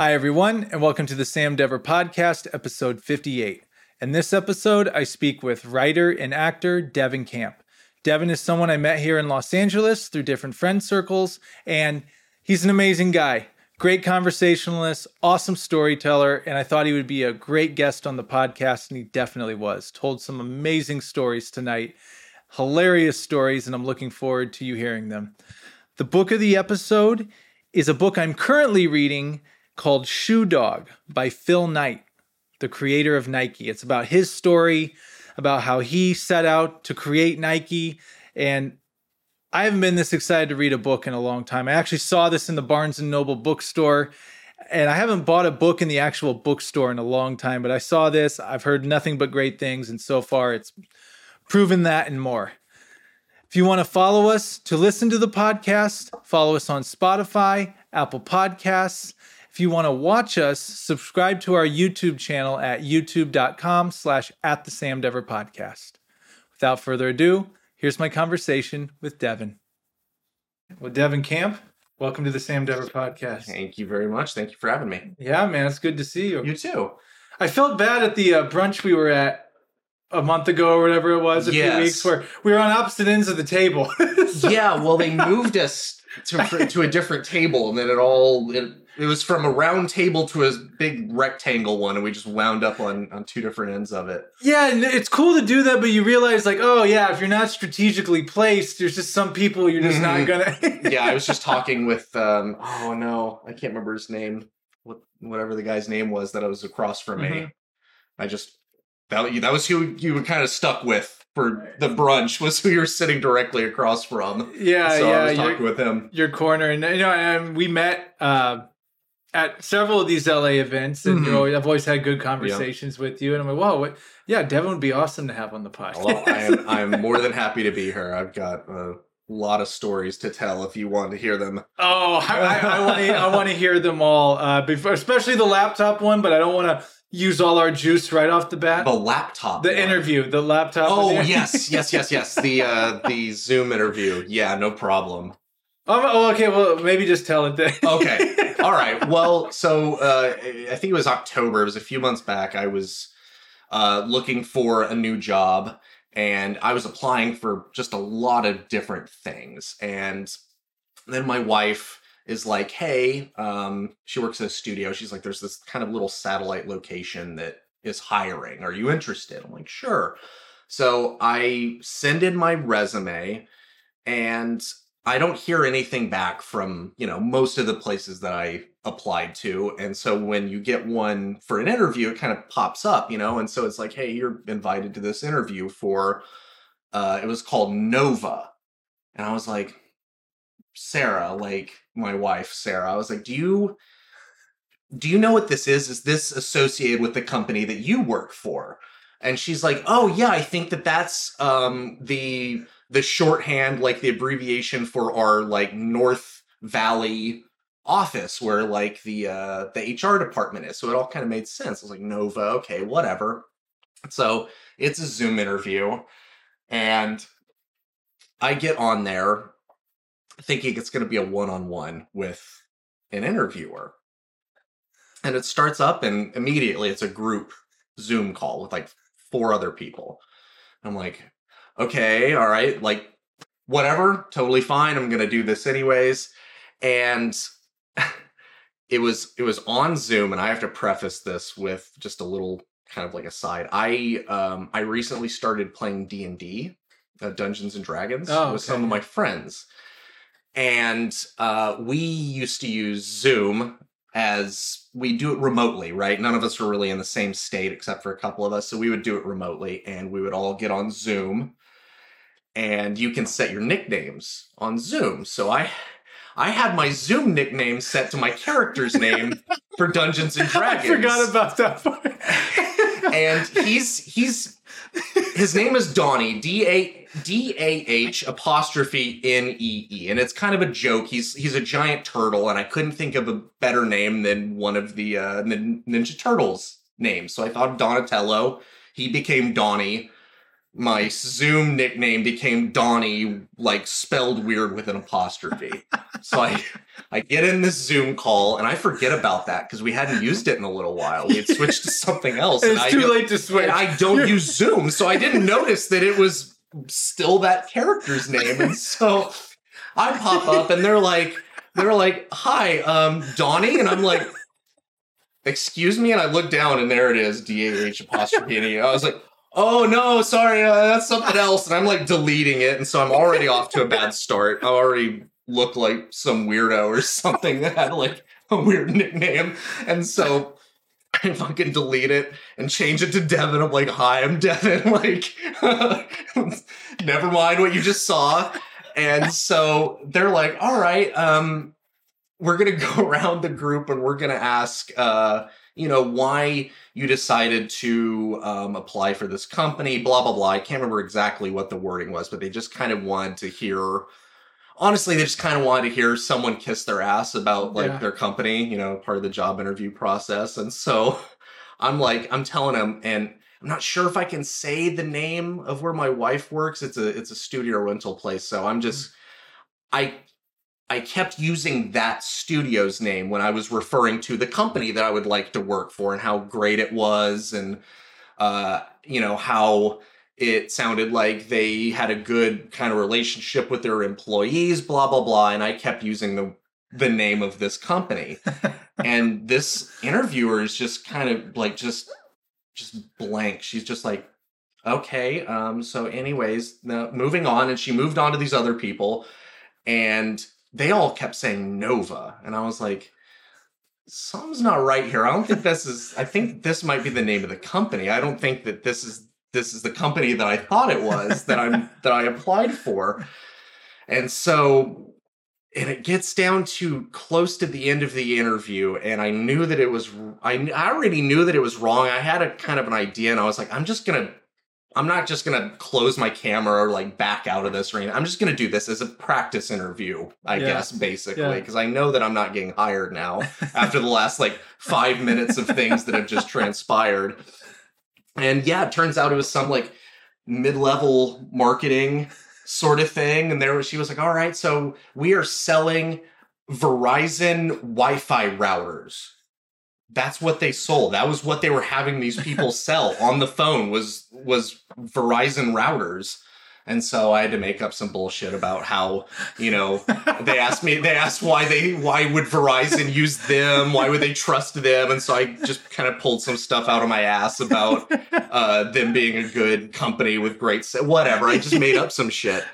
Hi, everyone, and welcome to the Sam Dever Podcast, episode 58. In this episode, I speak with writer and actor Devin Camp. Devin is someone I met here in Los Angeles through different friend circles, and he's an amazing guy. Great conversationalist, awesome storyteller, and I thought he would be a great guest on the podcast, and he definitely was. Told some amazing stories tonight, hilarious stories, and I'm looking forward to you hearing them. The book of the episode is a book I'm currently reading called Shoe Dog by Phil Knight, the creator of Nike. It's about his story, about how he set out to create Nike. And I haven't been this excited to read a book in a long time. I actually saw this in the Barnes and Noble bookstore. And I haven't bought a book in the actual bookstore in a long time, but I saw this. I've heard nothing but great things. And so far, it's proven that and more. If you want to follow us to listen to the podcast, follow us on Spotify, Apple Podcasts, if you want to watch us, subscribe to our YouTube channel at youtube.com slash at the Sam Dever podcast. Without further ado, here's my conversation with Devin. Well, Devin Camp, welcome to the Sam Dever podcast. Thank you very much. Thank you for having me. Yeah, man, it's good to see you. You too. I felt bad at the uh, brunch we were at a month ago or whatever it was, a Yes. few weeks, where we were on opposite ends of the table. So- Yeah, well, they moved us to to a different table, and then it all it, it was from a round table to a big rectangle one, and we just wound up on on two different ends of it. Yeah, and it's cool to do that, but you realize, like, oh yeah, if you're not strategically placed, there's just some people you're just not Mhm. gonna. Yeah, I was just talking with um oh no, I can't remember his name. What whatever the guy's name was that I was across from me. Mhm. I just that that was who you were kind of stuck with for the brunch was who you were sitting directly across from. yeah, so I yeah, was your, talking with him. your corner, and you know, and we met uh, at several of these LA events, and Mhm. know, I've always had good conversations with you, and I'm like, whoa, what? Yeah, Devin would be awesome to have on the podcast. Well, I am I'm more than happy to be here. I've got a lot of stories to tell if you want to hear them. Oh, I want to. I want to hear them all, uh, before, especially the laptop one. But I don't want to use all our juice right off the bat. The laptop. the one. interview, the laptop. Oh one. yes, yes, yes, yes. The uh the Zoom interview. Yeah, no problem. Oh, okay. Well, maybe just tell it then. Okay. All right. Well, so uh, I think it was October. It was a few months back. I was uh, looking for a new job, and I was applying for just a lot of different things. And then my wife is like, "Hey, um, she works at a studio. She's like, there's this kind of little satellite location that is hiring. Are you interested?" I'm like, "Sure." So I send in my resume, and I don't hear anything back from, you know, most of the places that I applied to. And so when you get one for an interview, it kind of pops up, you know, and so it's like, hey, you're invited to this interview for uh it was called Nova. And I was like, Sarah, like my wife, Sarah, I was like, do you do you know what this is? Is this associated with the company that you work for? And she's like, "Oh yeah, I think that that's um the the shorthand, like the abbreviation for our like North Valley office where like the uh the HR department is. So it all kind of made sense. I was like, Nova, okay, whatever. So it's a Zoom interview, and I get on there thinking it's gonna be a one-on-one with an interviewer. And it starts up and immediately it's a group Zoom call with like four other people. I'm like, okay, all right, like whatever, totally fine. I'm gonna do this anyways. And it was it was on Zoom, and I have to preface this with just a little kind of like a side. I um I recently started playing D and D, uh, Dungeons and Dragons, Oh, with okay. some of my friends, and uh, we used to use Zoom as we do it remotely, right? None of us were really in the same state except for a couple of us. So we would do it remotely and we would all get on Zoom and you can set your nicknames on Zoom. So I I had my Zoom nickname set to my character's name for Dungeons and Dragons. I forgot about that part. and he's he's his name is Donnie D A D A H apostrophe N E E, and it's kind of a joke. He's he's a giant turtle, and I couldn't think of a better name than one of the uh, Ninja Turtles names. So I thought Donatello. He became Donnie. My Zoom nickname became Donnie, like spelled weird with an apostrophe. so I I get in this Zoom call and I forget about that because we hadn't used it in a little while. We had switched to something else. It's too late to switch. I don't use Zoom, so I didn't notice that it was still that character's name. And so I pop up and they're like, they're like, hi, um, Donnie. And I'm like, excuse me. And I look down and there it is, D-A-H apostrophe. And I was like, oh no, sorry, uh, that's something else. And I'm like deleting it. And so I'm already off to a bad start. I already look like some weirdo or something that had like a weird nickname. And so I fucking delete it and change it to Devin. I'm like, hi, I'm Devin. Like, never mind what you just saw. And so they're like, all right, um, we're gonna go around the group and we're gonna ask uh, you know, why you decided to um, apply for this company, blah blah blah. I can't remember exactly what the wording was, but they just kind of wanted to hear honestly, they just kind of wanted to hear someone kiss their ass about like Yeah. their company, you know, part of the job interview process. And so I'm like, I'm telling them, and I'm not sure if I can say the name of where my wife works. It's a it's a studio rental place. So I'm just I I kept using that studio's name when I was referring to the company that I would like to work for and how great it was and uh you know how it sounded like they had a good kind of relationship with their employees blah blah blah and I kept using the the name of this company. And this interviewer is just kind of like just just blank. She's just like okay um so anyways now moving on and she moved on to these other people. And they all kept saying nova and i was like something's not right here. I don't think this is i think this might be the name of the company. I don't think that this is this is the company that i thought it was that i'm that i applied for. And so and it gets down to close to the end of the interview and i knew that it was i, I already knew that it was wrong. I had a kind of an idea and i was like i'm just gonna i'm not just gonna close my camera or like back out of this anything i'm just gonna do this as a practice interview i Yeah. guess basically Yeah. because i know that i'm not getting hired now after the last like five minutes of things that have just transpired and yeah it turns out it was some like mid-level marketing sort of thing and there she was like all right so we are selling verizon wi-fi routers that's what they sold. That was what they were having these people sell on the phone was was verizon routers and so i had to make up some bullshit about how you know they asked me they asked why they why would verizon use them? Why would they trust them? And so i just kind of pulled some stuff out of my ass about uh, them being a good company with great whatever. I just made up some shit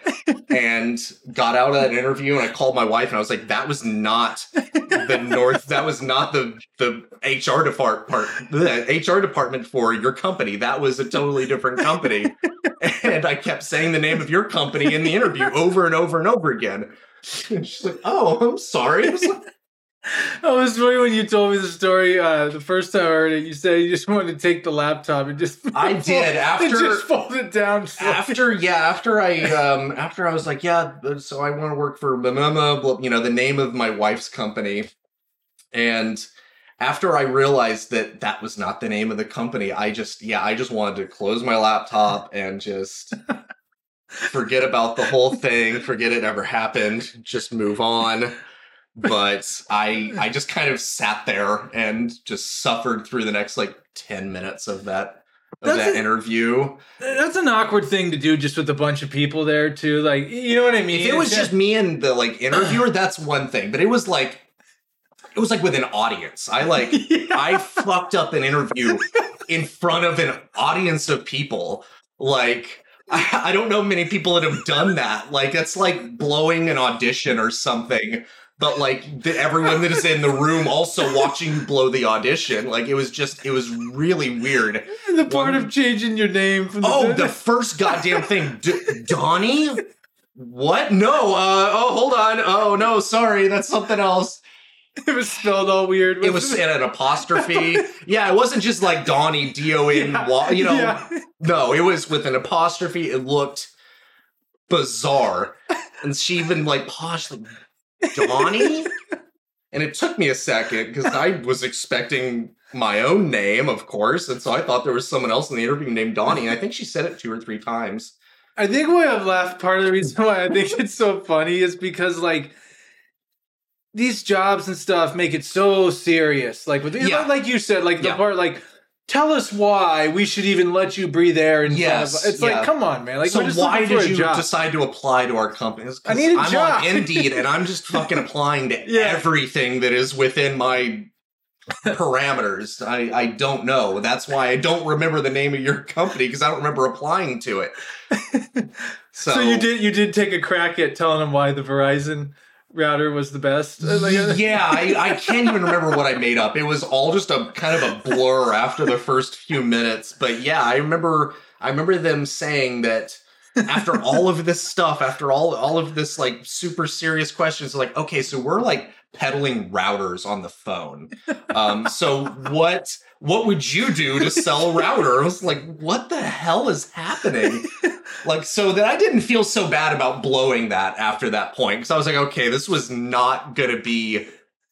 and got out of that interview and i called my wife and i was like that was not the north that was not the the hr department part the hr department for your company. That was a totally different company. And i kept saying the name of your company in the interview over and over and over again and she's like oh i'm sorry I was like, Oh, was funny when you told me the story uh, the first time I heard it. You said you just wanted to take the laptop and just I did, after- just fold it down. after yeah after i um after i was like yeah so i want to work for Mama, you know the name of my wife's company and after i realized that that was not the name of the company i just yeah i just wanted to close my laptop and just forget about the whole thing forget it ever happened just move on but i i just kind of sat there and just suffered through the next like 10 minutes of that of That's that a- interview That's an awkward thing to do, just with a bunch of people there too. Like, you know what I mean? If it was It's just me and the like interviewer, that's one thing. But it was like it was like with an audience. I like Yeah. I fucked up an interview in front of an audience of people. Like I, I don't know many people that have done that. Like it's like blowing an audition or something. But like the, everyone that is in the room also watching you blow the audition. Like it was just it was really weird. the part one- of changing your name from the Oh, the first goddamn thing, D- Donnie. What? No. Uh. Oh, hold on. Oh no. Sorry. That's something else. it was spelled all weird. It was in an apostrophe. Yeah. It wasn't just like Donnie D O N Y. You know. Yeah. No. It was with an apostrophe. It looked bizarre, and she even like paused like Donnie. And it took me a second because I was expecting my own name, of course, and so I thought there was someone else in the interview named Donnie. And I think she said it two or three times. I think why I've laughed. Part of the reason why I think it's so funny is because like these jobs and stuff make it so serious. Like with Yeah. like you said, like the Yeah. part like. Tell us why we should even let you breathe air in Yes, of It's yeah. like, come on, man! Like, so why did you job. decide to apply to our company? I need a I'm job. on Indeed, and I'm just fucking applying to Yeah. everything that is within my parameters. I, I don't know. That's why I don't remember the name of your company because I don't remember applying to it. So, So, you did you did take a crack at telling them why the Verizon router was the best. Uh, yeah, I, I can't even remember what I made up. It was all just a kind of a blur after the first few minutes. But yeah, I remember I remember them saying that after all of this stuff, after all all of this like super serious questions, like, okay, so we're like peddling routers on the phone. Um, so what what would you do to sell a router? I was like, what the hell is happening? like so that I didn't feel so bad about blowing that after that point because I was like, okay, this was not gonna be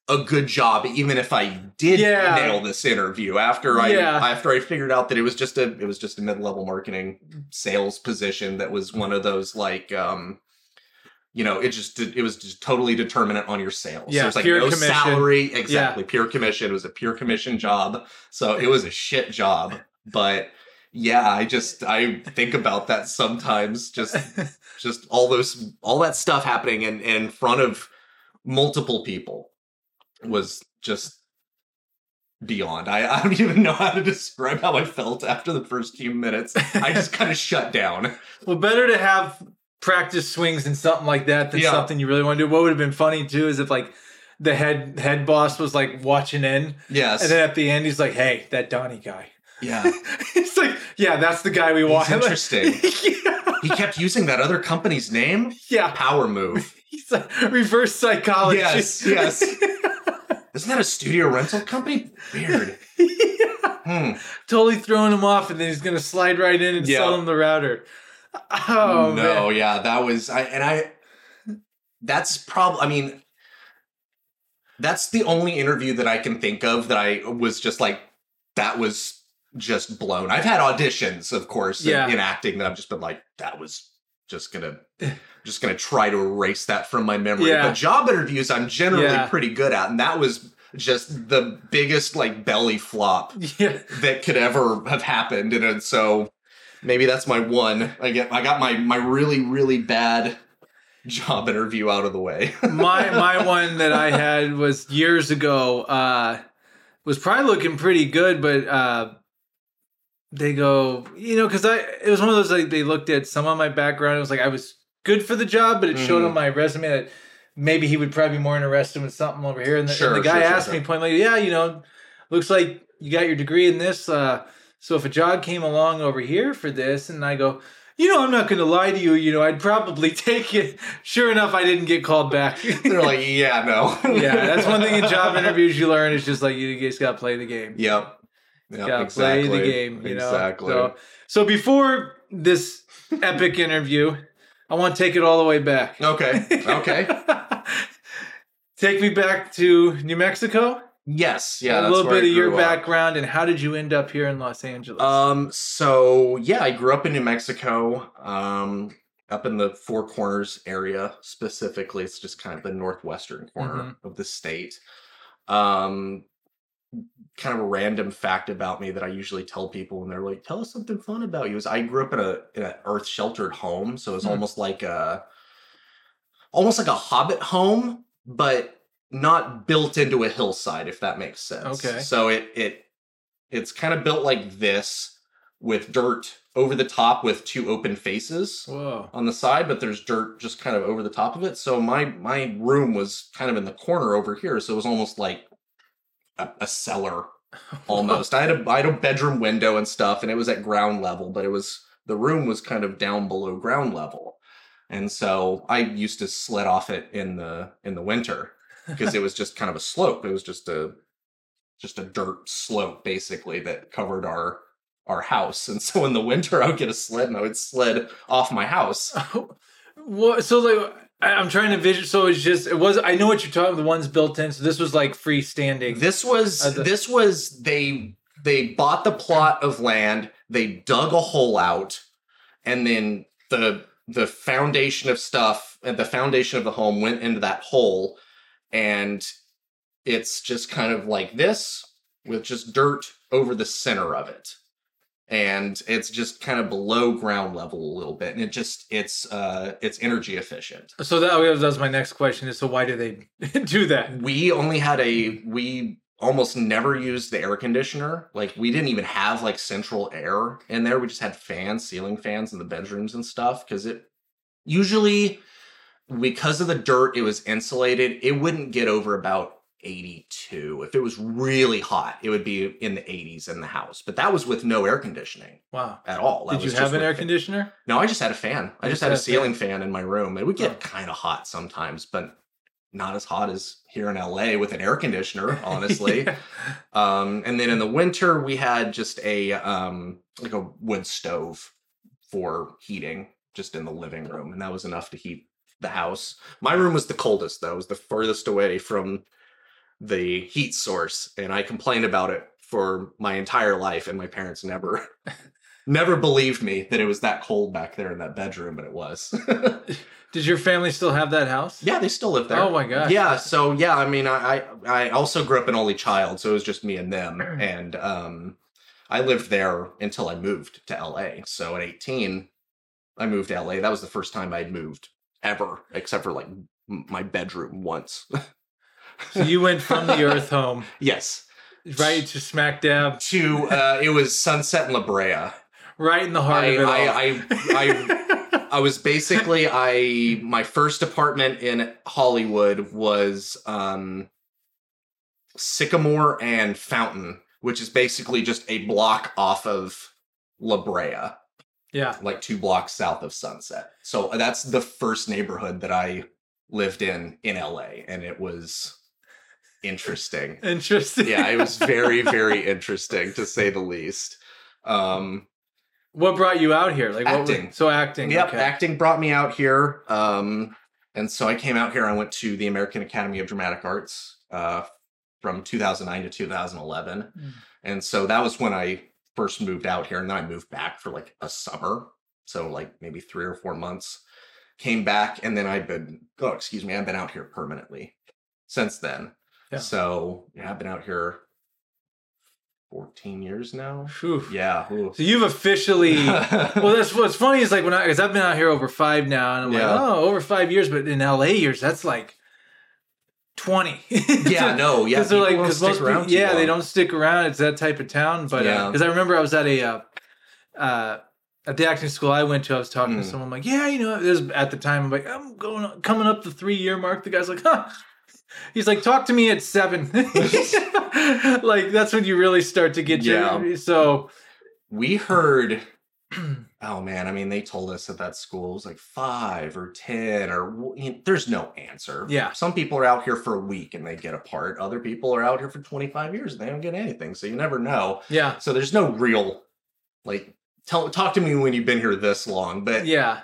a good job, even if I did Yeah. nail this interview. After I Yeah. after I figured out that it was just a it was just a mid level marketing sales position that was one of those like um you know, it just it was just totally determinate on your sales. Yeah, There was like no commission. salary, exactly, pure commission. It was a pure commission job, so it was a shit job. But yeah, I just I think about that sometimes. Just just all those all that stuff happening in in front of multiple people was just beyond. I, I don't even know how to describe how I felt after the first few minutes. I just kind of shut down. Well, better to have practice swings and something like that than Yeah. something you really want to do. What would have been funny too is if like the head head boss was like watching in, Yes. and then at the end he's like, "Hey, that Donnie guy." yeah. it's like, yeah, that's the guy we want. He's interesting. yeah, He kept using that other company's name. yeah. Power move. He's like reverse psychology. Yes, yes. Isn't that a studio rental company? Weird. yeah. Hmm. Totally throwing him off, and then he's gonna slide right in and Yeah. sell him the router. Oh no, man. yeah, that was I and I that's probably I mean that's the only interview that I can think of that I was just like that was just blown. I've had auditions, of course, in- Yeah. in, acting that I've just been like that was just gonna eh. just gonna try to erase that from my memory. Yeah. But job interviews I'm generally Yeah. pretty good at, and that was just the biggest like belly flop Yeah. that could ever have happened and then so maybe that's my one i get i got my my really really bad job interview out of the way my my one that I had was years ago. Uh, was probably looking pretty good, but uh, they go, you know, because I it was one of those like they looked at some of my background. It was like I was good for the job, but it showed Mhm. on my resume that maybe he would probably be more interested with something over here. And the, and the guy sure, sure, asked sure. me point blank, yeah, you know, looks like you got your degree in this. Uh, so if a job came along over here for this, and I go. You know, I'm not going to lie to you. You know, I'd probably take it. Sure enough, I didn't get called back. they're like yeah no yeah, that's one thing in job interviews you learn is just like you just got to play the game. yep yep Got to exactly play the game. You know. exactly So, so before this epic interview, I want to take it all the way back. okay okay take me back to New Mexico. Yes yeah a that's little bit of your up. background and how did you end up here in Los Angeles? Um, so yeah, I grew up in New Mexico, um, up in the Four Corners area specifically. It's just kind of the northwestern corner Mm-hmm. of the state. Um, kind of a random fact about me that I usually tell people when they're like, "Tell us something fun about you." Is I grew up in a in an earth sheltered home, so it's Hmm. almost like a almost like a hobbit home, but not built into a hillside, if that makes sense. Okay. So it it it's kind of built like this with dirt over the top with two open faces Whoa. on the side, but there's dirt just kind of over the top of it. So my my room was kind of in the corner over here, so it was almost like a, a cellar almost. I had a I had a bedroom window and stuff, and it was at ground level, but it was the room was kind of down below ground level, and so I used to sled off it in the in the winter because it was just kind of a slope. It was just a just a dirt slope basically that covered our our house, and so in the winter I would get a sled and I would sled off my house. what? So like, I'm trying to vision. So it's just it was. I know what you're talking. About. The ones built in. So this was like freestanding. This was Uh, the- this was they they bought the plot of land, they dug a hole out, and then the the foundation of stuff and the foundation of the home went into that hole, and it's just kind of like this with just dirt over the center of it. And it's just kind of below ground level a little bit, and it just it's uh it's energy efficient. So that, was my next question. Is so why do they do that? we only had a we almost never used the air conditioner like we didn't even have like central air in there we just had fans ceiling fans in the bedrooms and stuff because it usually because of the dirt it was insulated it wouldn't get over about 82 if it was really hot it would be in the 80s in the house but that was with no air conditioning Wow. at all That Did you have an air conditioner? no i just had a fan i just just had a had a ceiling fan in my room it would get Oh. kind of hot sometimes but not as hot as here in LA with an air conditioner, honestly. Yeah. Um, and then in the winter, we had just a um, like a wood stove for heating, just in the living room, and that was enough to heat the house. My room was the coldest, though; it was the furthest away from the heat source, and I complained about it for my entire life, and my parents never. Never believed me that it was that cold back there in that bedroom, but it was. Did your family still have that house? yeah, they still live there. Oh my gosh. Yeah, so yeah, I mean, I I also grew up an only child, so it was just me and them, and um, I lived there until I moved to LA. So at eighteen, I moved to LA. That was the first time I'd moved ever, except for like my bedroom once. So you went from the Earth home yes, right to smack dab, to uh, it was Sunset and La Brea. right in the heart I of it. I, I I I was basically I my first apartment in Hollywood was um Sycamore and Fountain, which is basically just a block off of La Brea, yeah. like two blocks south of Sunset. So that's the first neighborhood that I lived in in LA and it was interesting. Interesting. Yeah, it was very very interesting to say the least. Um What brought you out here? Like what Acting. Was, so acting. Yep, okay. acting brought me out here. Um, and so I came out here. I went to the American Academy of Dramatic Arts uh, from 2009 to 2011. Mm. And so that was when I first moved out here. And then I moved back for like a summer. So, like maybe three or four months. Came back. And then I've been, oh, excuse me, I've been out here permanently since then. Yeah. So, yeah, I've been out here 14 years now. Yeah. ooh. So you've officially. well, that's what's funny is like when I because I've been out here over five now, and I'm Yeah. like, oh, over five years, but in LA years, that's like twenty. yeah, no, yeah. They're like, don't because stick most around people, yeah, they don't stick around. It's that type of town. But Yeah. because I remember I was at a uh, uh, at the acting school I went to, I was talking to Mm. someone like, yeah, you know, this at the time I'm like, I'm going coming up the three year mark. The guy's like, huh. He's like, talk to me at seven. like that's when you really start to get Yeah. your so we heard oh man i mean they told us at that school it was like five or ten or you know, there's no answer Yeah. some people are out here for a week and they get a part other people are out here for 25 years and they don't get anything so you never know yeah. so there's no real like tell talk to me when you've been here this long but Yeah.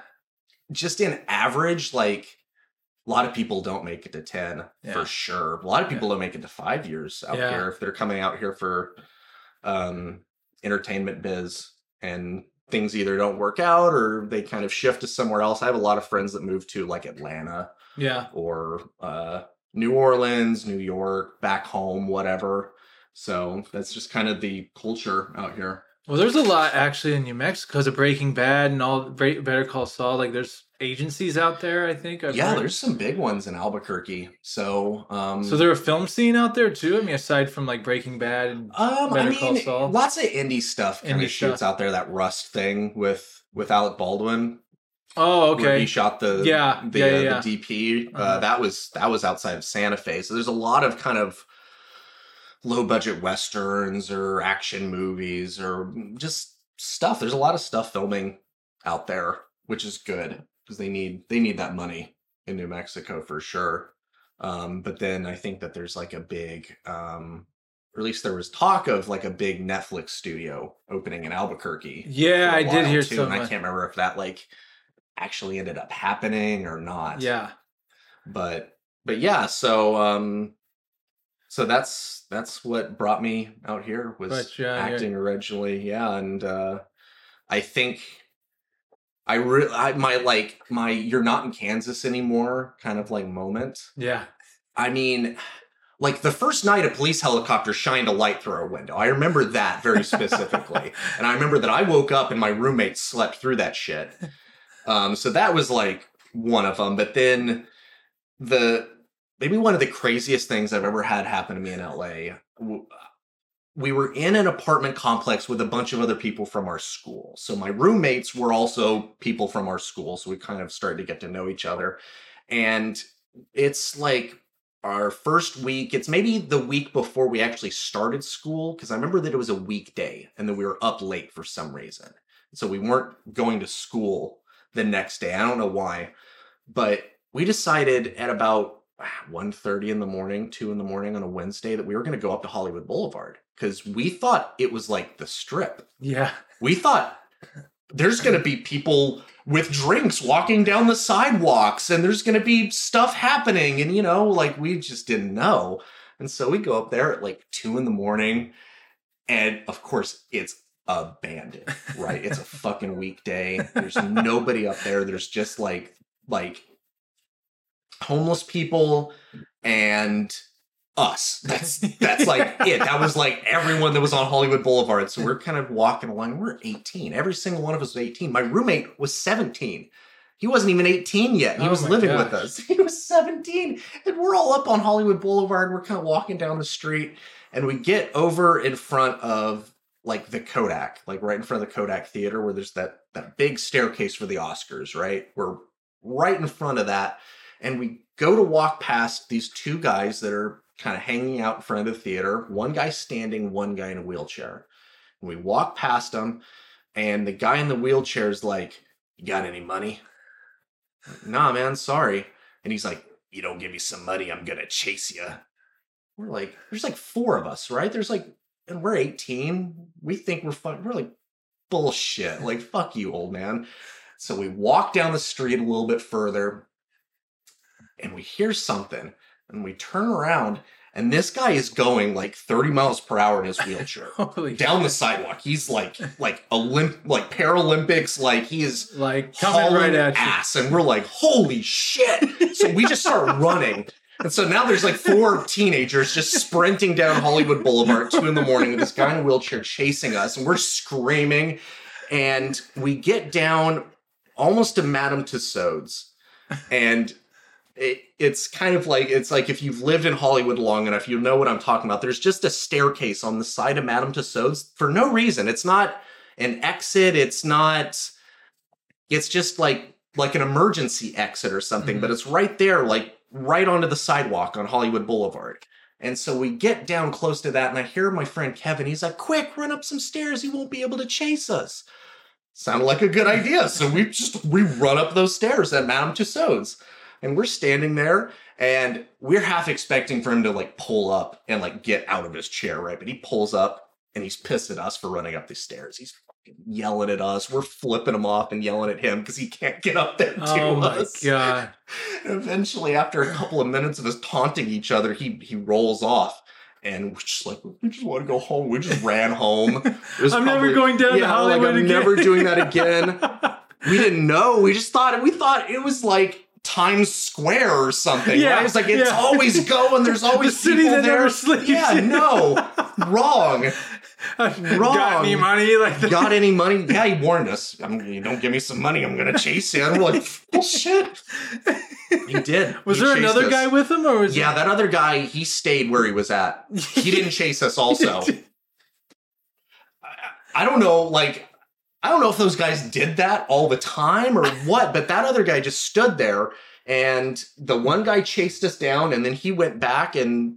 just in average like a lot of people don't make it to 10 Yeah. for sure a lot of people don't make it to five years out Yeah. here if they're coming out here for um entertainment biz and things either don't work out or they kind of shift to somewhere else i have a lot of friends that move to like atlanta Yeah. or uh new orleans new york back home whatever so that's just kind of the culture out here Well, there's a lot actually in New Mexico because of Breaking Bad and all Better Call Saul. Like, there's agencies out there. I think. I've yeah heard. there's some big ones in albuquerque so um So there a film scene out there too. I mean, aside from like Breaking Bad. And, Um, Better I Call mean, Saul. lots of indie stuff kind Indie of shoots stuff. out there. That Rust thing with with Alec Baldwin, oh, where he shot the Yeah, the, yeah, uh, yeah, the DP. Uh, Uh-huh. that was that was outside of Santa Fe. So there's a lot of kind of low budget westerns or action movies or just stuff. There's a lot of stuff filming out there, which is good because they need they need that money in New Mexico for sure. Um, but then I think that there's like a big, um, or at least there was talk of like a big Netflix studio opening in Albuquerque. Yeah, I did hear too, and I can't remember if that like actually ended up happening or not. Yeah, but but yeah, so um so that's that's what brought me out here was But, yeah, yeah. acting originally. Yeah, and uh I think I really I my like my you're not in Kansas anymore kind of like moment. Yeah. I mean, like the first night a police helicopter shined a light through our window. I remember that very specifically. and I remember that I woke up and my roommate slept through that shit. Um, so that was like one of them. But then the maybe one of the craziest things I've ever had happen to me in LA. We were in an apartment complex with a bunch of other people from our school. So my roommates were also people from our school. So we kind of started to get to know each other. And it's like our first week it's maybe the week before we actually started school because i remember that it was a weekday and that we were up late for some reason so we weren't going to school the next day i don't know why but we decided at about ah, 1.30 in the morning 2 in the morning on a wednesday that we were going to go up to hollywood boulevard because we thought it was like the strip. Yeah. we thought there's going to be people with drinks walking down the sidewalks and there's going to be stuff happening and you know like we just didn't know. And so we go up there at like two in the morning and of course it's abandoned right? It's a fucking weekday. There's nobody up there. There's just like like homeless people and us that's that's like it. That was like everyone that was on Hollywood Boulevard. So we're kind of walking along. We're 18. Every single one of us was 18. My roommate was 17. He wasn't even 18 yet. He Oh was living with us. He was 17. And we're all up on Hollywood Boulevard. We're kind of walking down the street and we get over in front of like the Kodak, like right in front of the Kodak Theater where there's that that big staircase for the Oscars, right? We're right in front of that and we go to walk past these two guys that are kind of hanging out in front of the theater. One guy standing, one guy in a wheelchair. And we walk past them, and the guy in the wheelchair is like, "You got any money?" Nah, man, sorry. And he's like, "You don't give me some money, I'm gonna chase you." We're like, there's like four of us, right? There's like, and we're 18. We think we're fun. We're like, bullshit. Like, fuck you, old man. So we walk down the street a little bit further and we hear something and we turn around and this guy is going like 30 miles per hour in his wheelchair down the sidewalk. He's like like Olymp like Paralympics, like he is Like coming right at you. ass, and we're like, holy shit! So we just start running. And so now there's like four teenagers just sprinting down Hollywood Boulevard at two in the morning with this guy in a wheelchair chasing us, and we're screaming. And we get down almost to Madame Tussauds. And it, it's kind of like it's like if you've lived in Hollywood long enough, you know what I'm talking about. There's just a staircase on the side of Madame Tussauds for no reason. It's not an exit. It's not. It's just like like an emergency exit or something, but mm-hmm. it's right there, like right onto the sidewalk on Hollywood Boulevard. And so we get down close to that, and I hear my friend Kevin. He's like, "Quick, run up some stairs. He won't be able to chase us." Sounded like a good idea. So we just we run up those stairs at Madame Tussauds, and we're standing there, and we're half expecting for him to like pull up and like get out of his chair, right? But he pulls up, and he's pissed at us for running up these stairs. He's fucking yelling at us. We're flipping him off and yelling at him because he can't get up there to Oh my us. god. Eventually, after a couple of minutes of us taunting each other, he he rolls off. And we're just like, we just want to go home. We just ran home. I'm never going down to yeah, Hollywood like, I'm again. never doing that again. we didn't know. We just thought we thought it was like Times Square or something. Yeah, right? It's like it's yeah. always going. There's always the city people that there. never sleeps. Yeah, no, wrong. Wrong. Got any money? Like that? Got any money? Yeah, he warned us. I'm, you don't give me some money, I'm gonna chase you. And we're like, bullshit. He did. Was He there another us. guy with him, or was Yeah, that other guy, he stayed where he was at. He didn't chase us also. I don't know, like, I don't know if those guys did that all the time or what, but that other guy just stood there and the one guy chased us down and then he went back and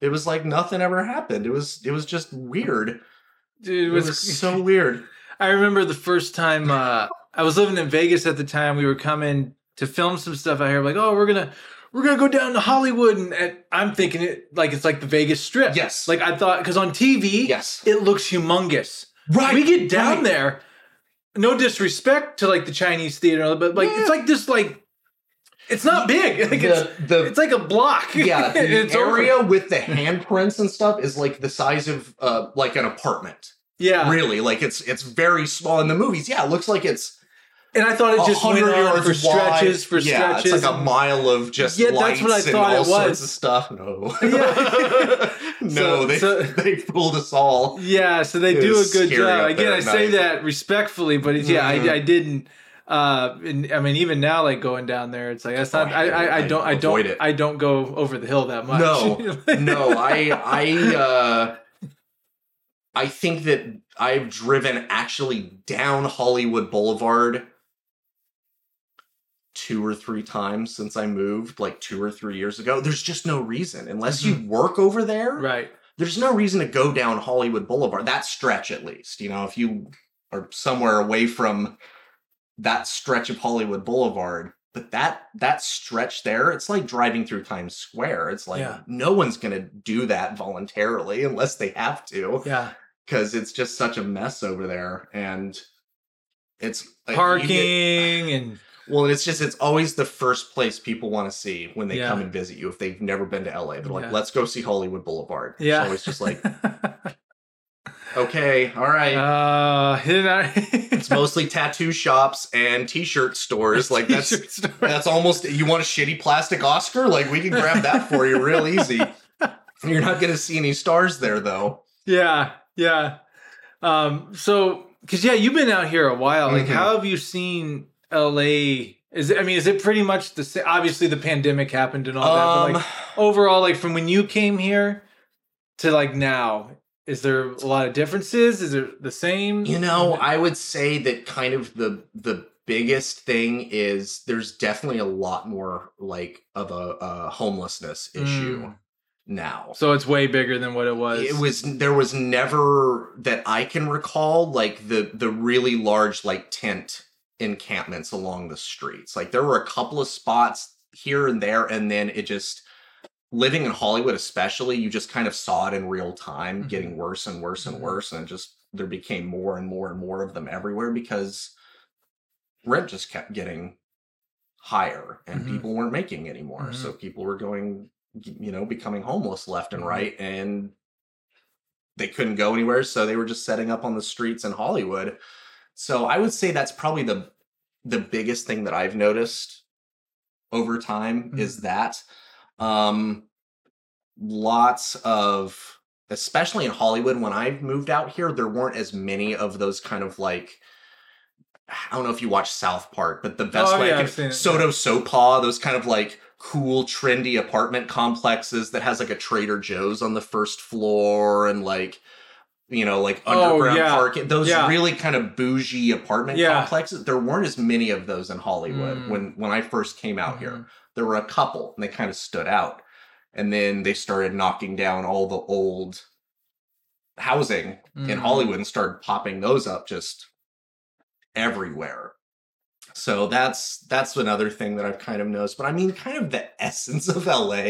it was like nothing ever happened. It was it was just weird. Dude, It was so weird. I remember the first time uh, I was living in Vegas at the time. We were coming to film some stuff out here. Like, oh, we're gonna we're gonna go down to Hollywood, and, and I'm thinking it like it's like the Vegas Strip. Yes. Like I thought, because on TV, Yes. it looks humongous. Right. we get down right. there. No disrespect to like the Chinese theater, but like Yeah. it's like this like It's not big. Like it's, the, the it's like a block. yeah, the it's over. area with the handprints and stuff is like the size of uh like an apartment. Yeah, Really, like it's it's very small in the movies. Yeah, it looks like it's and I thought it just went 100 on yards for stretches for yeah, stretches. it's like a mile of just Yeah, that's lights what I and thought all it sorts was. of stuff. No, Yeah. no, So- they so- they fooled us all. Yeah, so they It do a good job. Again, I say that respectfully, but it's, yeah, Mhm. I, I didn't. Uh, and, I mean, even now, like going down there, it's like that's not. Oh, I, I, I I don't. I don't. it. I don't go over the hill that much. No, no, I I uh I think that I've driven actually down Hollywood Boulevard two or three times since I moved, like two or three years ago. There's just no reason. Unless you mm-hmm. work over there, right. there's no reason to go down Hollywood Boulevard. That stretch at least. You know, if you are somewhere away from that stretch of Hollywood Boulevard, but that that stretch there, it's like driving through Times Square. It's like Yeah. no one's gonna do that voluntarily unless they have to, Yeah, because it's just such a mess over there. And it's uh, like, get- parking and well, it's just it's always the first place people want to see when they Yeah. come and visit you if they've never been to LA. They're like, Yeah. let's go see Hollywood Boulevard. yeah. It's always just like, okay, all right. uh, hit it it's mostly tattoo shops and t-shirt stores. Like that's that's almost you want a shitty plastic Oscar? Like we can grab that for you real easy. You're not gonna see any stars there though. Yeah, yeah. Um, so because yeah, you've been out here a while. Like, Mhm. how have you seen LA? Is it, I mean, is it pretty much the same? Obviously, the pandemic happened and all that. But Um, like overall, like from when you came here to like now, is there a lot of differences? Is it the same? You know, I would say that kind of the the biggest thing is there's definitely a lot more like of a, a homelessness issue Mm. now. so it's way bigger than what it was. It was there was never that I can recall like the the really large like tent encampments along the streets. Like there were a couple of spots here and there and then it just living in Hollywood especially you just kind of saw it in real time Mhm. getting worse and worse and Mhm. worse and just there became more and more and more of them everywhere because rent just kept getting higher and Mhm. people weren't making anymore Mhm. so people were going you know becoming homeless left and Mhm. right and they couldn't go anywhere so they were just setting up on the streets in Hollywood so I would say that's probably the the biggest thing that I've noticed over time Mhm. is that um lots of especially in Hollywood when I moved out here there weren't as many of those kind of like I don't know if you watch South Park, but the best Oh, way yeah, I can I've seen it, SoDoSoPa, those kind of like cool, trendy apartment complexes that has like a Trader Joe's on the first floor and like you know, like Oh, underground yeah. parking. Those Yeah. really kind of bougie apartment Yeah. complexes. There weren't as many of those in Hollywood Mm. when when I first came out here Mhm. there were a couple and they kind of stood out and then they started knocking down all the old housing in Mhm. hollywood and started popping those up just everywhere so that's that's another thing that i've kind of noticed but i mean kind of the essence of la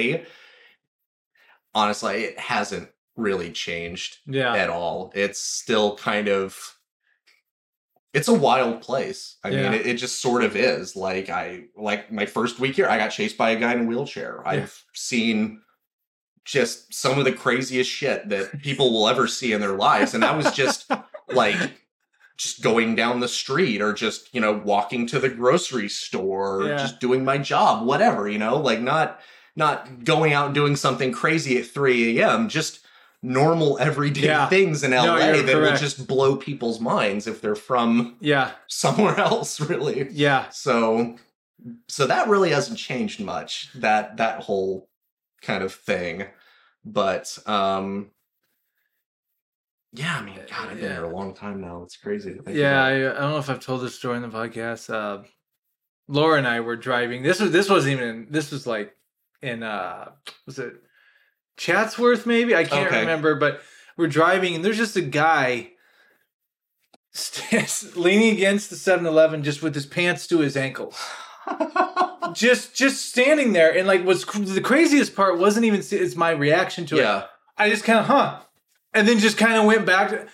honestly it hasn't really changed Yeah. at all. It's still kind of it's a wild place. I Yeah. mean, it, it just sort of is. Like I like my first week here, I got chased by a guy in a wheelchair. Yeah. I've seen just some of the craziest shit that people will ever see in their lives. And that was just like just going down the street or just, you know, walking to the grocery store Yeah. just doing my job, whatever, you know, like not not going out and doing something crazy at 3 a.m. Just normal everyday Yeah. things in LA you're that will just blow people's minds if they're from Yeah. somewhere else, really. Yeah. So so that really hasn't changed much. That that whole kind of thing. But um yeah, I mean, God, I've been Yeah. here a long time now. It's crazy to think Yeah. I, I don't know if I've told this story in the podcast. Uh, Laura and I were driving. This was this wasn't even. This was like in uh, was it Chatsworth? Maybe I can't Okay. remember. But we're driving, and there's just a guy leaning against the 7-Eleven, just with his pants to his ankles, just just standing there. And like, what's cr- the craziest part wasn't even it's my reaction to it. yeah. I just kind of, huh, and then just kind of went back. To,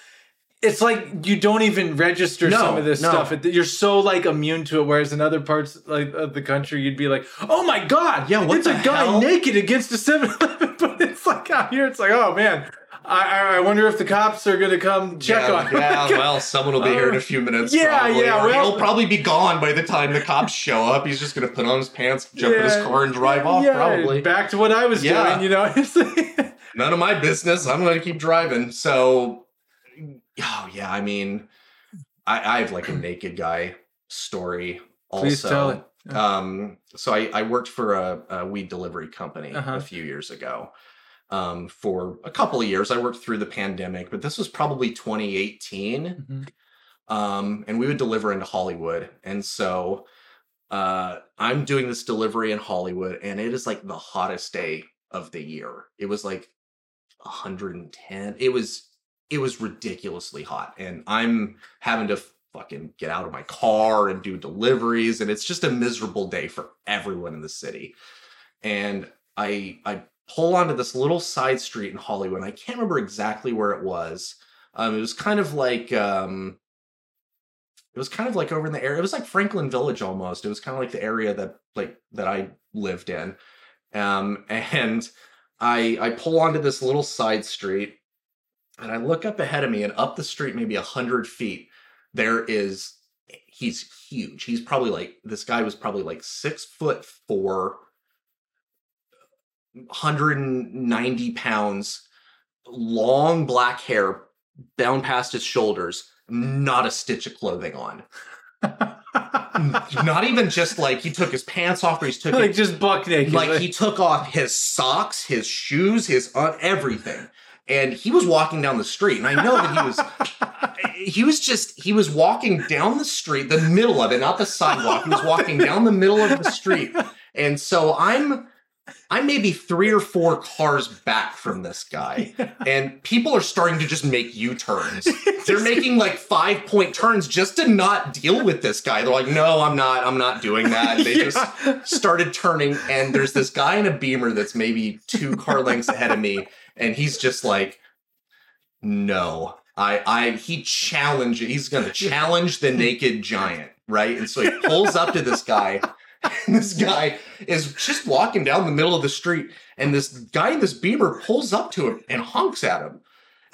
it's like you don't even register No, some of this no. stuff. It- You're so like immune to it. Whereas in other parts like of the country, you'd be like, "Oh my god, Yeah, what it's a the guy hell?" naked against a 7-Eleven." But it's like out here, it's like, "Oh man, I I, I wonder if the cops are gonna come check yeah, on." him. yeah, well, someone will be here in a few minutes. Yeah, probably, yeah, well- he'll probably be gone by the time the cops show up. He's just gonna put on his pants, jump in his car, and drive off. Yeah, Probably back to what I was Yeah. doing. You know, none of my business. I'm gonna keep driving. So, oh yeah, I mean, I, I have like a naked guy story. Also, Please tell it. Um so i i worked for a, a weed delivery company Uh-huh. a few years ago. Um for a couple of years i worked through the pandemic but this was probably 2018 Mhm. um and we would deliver into hollywood. And so uh i'm doing this delivery in hollywood and it is like the hottest day of the year. It was like 110 it was it was ridiculously hot and i'm having to fucking get out of my car and do deliveries and it's just a miserable day for everyone in the city. And i i pull onto this little side street in hollywood i can't remember exactly where it was. Um it was kind of like um it was kind of like over in the area it was like franklin village almost. It was kind of like the area that like that i lived in. Um and i i pull onto this little side street and i look up ahead of me and up the street maybe a hundred feet there is he's huge. He's probably like this guy was probably like six foot four 190 pounds long black hair down past his shoulders not a stitch of clothing on. Not even just like he took his pants off or he's took like just buck naked. like he took off his socks, his shoes, his uh, everything, and he was walking down the street. And I know that he was he was just he was walking down the street, the middle of it, not the sidewalk. He was walking down the middle of the street, and so I'm I'm maybe three or four cars back from this guy, and people are starting to just make U turns. They're making like five point turns just to not deal with this guy. They're like, no, I'm not, I'm not doing that. They just started turning, and there's this guy in a beamer that's maybe two car lengths ahead of me, and he's just like, no. I I he challenge he's gonna challenge the naked giant, right? And so he pulls up to this guy, and this guy is just walking down the middle of the street, and this guy in this beamer pulls up to him and honks at him.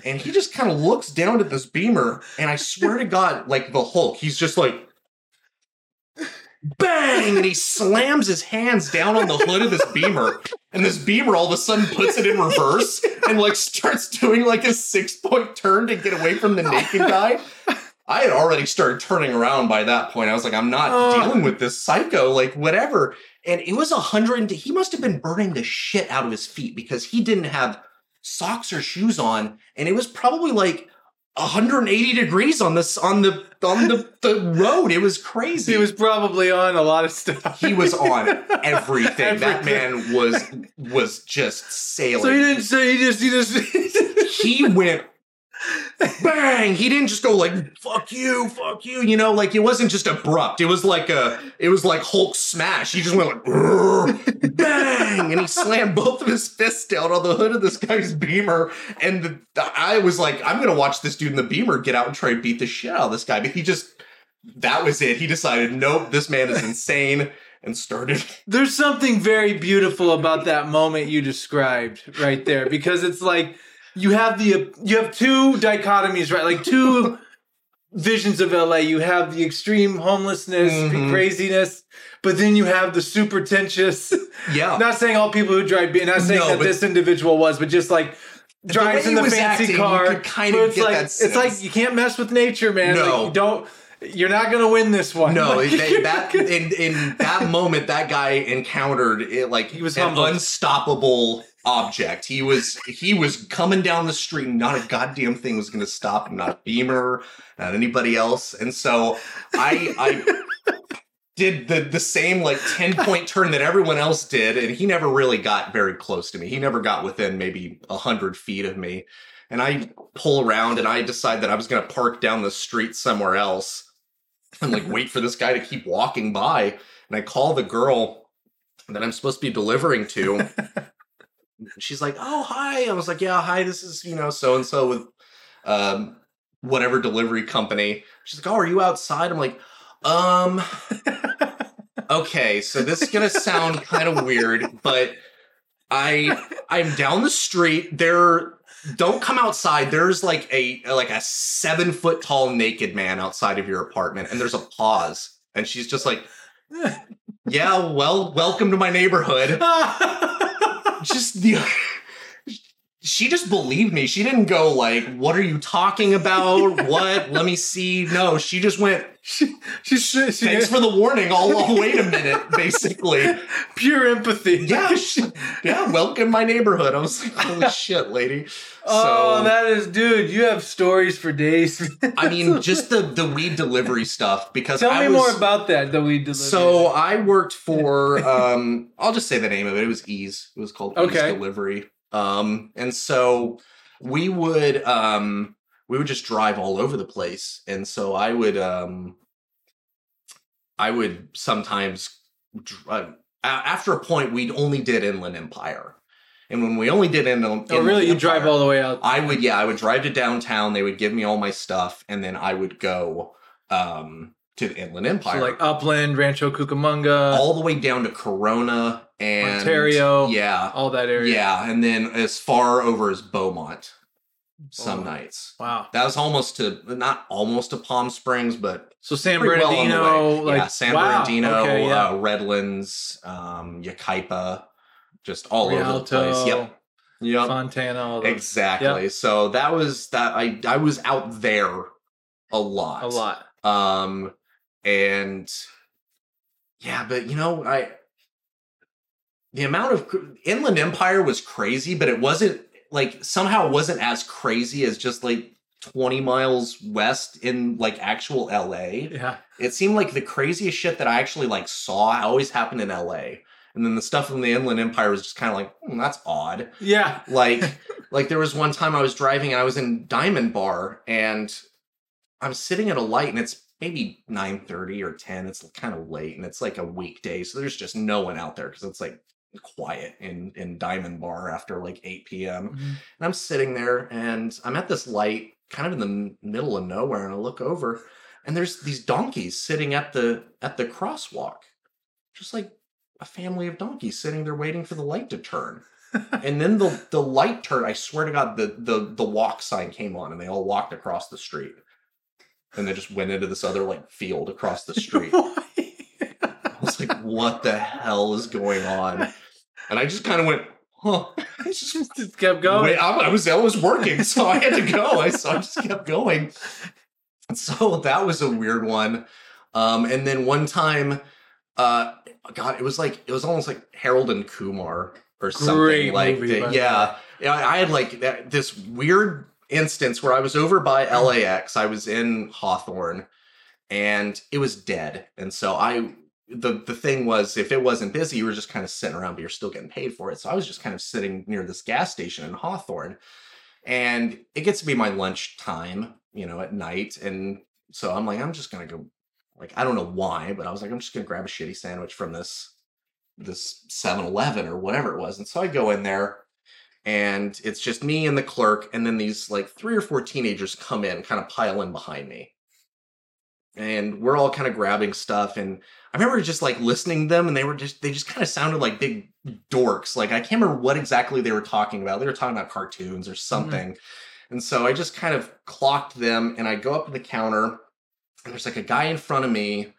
And he just kind of looks down at this beamer, and I swear to God, like the Hulk, he's just like bang, and he slams his hands down on the hood of this beamer, and this beamer all of a sudden puts it in reverse and like starts doing like a six point turn to get away from the naked guy. I had already started turning around by that point. I was like, I'm not Oh. dealing with this psycho, like whatever. And it was a hundred. He must have been burning the shit out of his feet because he didn't have socks or shoes on, and it was probably like 180 degrees on this on the on the, the road. It was crazy. he was probably on a lot of stuff. He was on everything. That man was was just sailing. So he didn't say he just he just he went bang. He didn't just go like fuck you, fuck you. You know, like it wasn't just abrupt. It was like a it was like Hulk smash. He just went like bang, and he slammed both of his fists down on the hood of this guy's Beamer. And the, I was like, I'm gonna watch this dude in the Beamer get out and try and beat the shit out of this guy. But he just that was it. He decided, nope, this man is insane, and started There's something very beautiful about that moment you described right there because it's like you have the you have two dichotomies, right? Like two visions of LA. You have the extreme homelessness, Mhm. craziness, but then you have the super pretentious. yeah. not saying all people who drive, not saying No, that this individual was, but just like drives way in the fancy acting, car. kind of it's get like that it's like you can't mess with nature, man. No. Like, you don't. You're not gonna win this one. No, Like, that, that in in that moment, that guy encountered it like He was an humbled. unstoppable object. He was he was coming down the street, not a goddamn thing was going to stop him. Not Beamer, not anybody else. And so I I did the the same like ten point turn that everyone else did, and he never really got very close to me. He never got within maybe a hundred feet of me. And I pull around, and I decide that I was going to park down the street somewhere else and like wait for this guy to keep walking by. And I call the girl that I'm supposed to be delivering to. She's like, "Oh, hi." I was like, "Yeah, hi. This is you know so and so with um whatever delivery company. She's like, "Oh, are you outside?" I'm like, "Um, okay, so this is gonna sound kind of weird, but I I'm down the street. There, don't come outside. There's like a like a seven foot tall naked man outside of your apartment, and there's a pause, and she's just like, "Yeah, well, welcome to my neighborhood." just the she just believed me. She didn't go like, "What are you talking about? what? Let me see." No, she just went. she, she, she, she Thanks for the warning. I'll, I'll wait a minute. Basically, pure empathy. yeah, she- yeah. Welcome my neighborhood. I was like, "Holy shit, lady!" Oh, So- that is, dude. You have stories for days. I mean, just the the weed delivery stuff. Because tell I me was, more about that. The weed delivery. So I worked for um I'll just say the name of it. It was Eaze. It was called Eaze Delivery. Um and so we would um we would just drive all over the place. And so I would um I would sometimes dr- uh, after a point we'd only did Inland Empire. And when we only did Inland oh, really? You drive all the way out? I would, yeah, I would drive to downtown. They would give me all my stuff, and then I would go um, to the Inland So Empire, like Upland, Rancho Cucamonga, all, the way down to Corona and Ontario. Yeah, all that area. yeah, and then as far over as Beaumont. Some Beaumont. nights Wow. that was almost to not almost to Palm Springs, but So San pretty well Bernardino, like yeah, San wow. Bernardino, Okay, yeah. uh, Redlands, um, Yucaipa, just all over the Rialto, place. Yep, yep. Fontana. Exactly. So that was that I I was out there a lot. A lot. Um and yeah, but you know, I the amount of Inland Empire was crazy, but it wasn't like somehow it wasn't as crazy as just like 20 miles west in like actual LA. Yeah. It seemed like the craziest shit that I actually like saw always happened in LA. And then the stuff in the Inland Empire was just kind of like, hmm, that's odd Yeah. like like there was one time i was driving and i was in diamond bar and i'm sitting at a light and it's maybe 9.30 or 10 it's kind of late and it's like a weekday so there's just no one out there because it's like quiet in in diamond bar after like 8 p.m Mhm. and i'm sitting there and i'm at this light kind of in the middle of nowhere and i look over and there's these donkeys sitting at the at the crosswalk just like a family of donkeys sitting there waiting for the light to turn and then the the light turned. I swear to God, the the the walk sign came on, and they all walked across the street, and they just went into this other like field across the street. I was like, "What the hell is going on?" And I just kind of went, "Huh." It just kept going. Wait, I, I was I was working, so I had to go. I so I just kept going. So that was a weird one. Um, and then one time, uh, God, it was like it was almost like Harold and Kumar or something Great like movie, that. Yeah, yeah. I had like that, this weird instance where I was over by LAX. I was in Hawthorne, and it was dead. And so I the the thing was if it wasn't busy, you were just kind of sitting around, but you're still getting paid for it. So I was just kind of sitting near this gas station in Hawthorne. And it gets to be my lunch time, you know, at night. And so I'm like, I'm just gonna go like I don't know why, but I was like, I'm just gonna grab a shitty sandwich from this this 7-Eleven or whatever it was. And so I go in there and it's just me and the clerk, and then these like three or four teenagers come in, kind of pile in behind me. And we're all kind of grabbing stuff. And I remember just like listening to them, and they were just they just kind of sounded like big dorks. Like I can't remember what exactly they were talking about. They were talking about cartoons or mm-hmm. something. And so I just kind of clocked them and I go up to the counter and there's like a guy in front of me.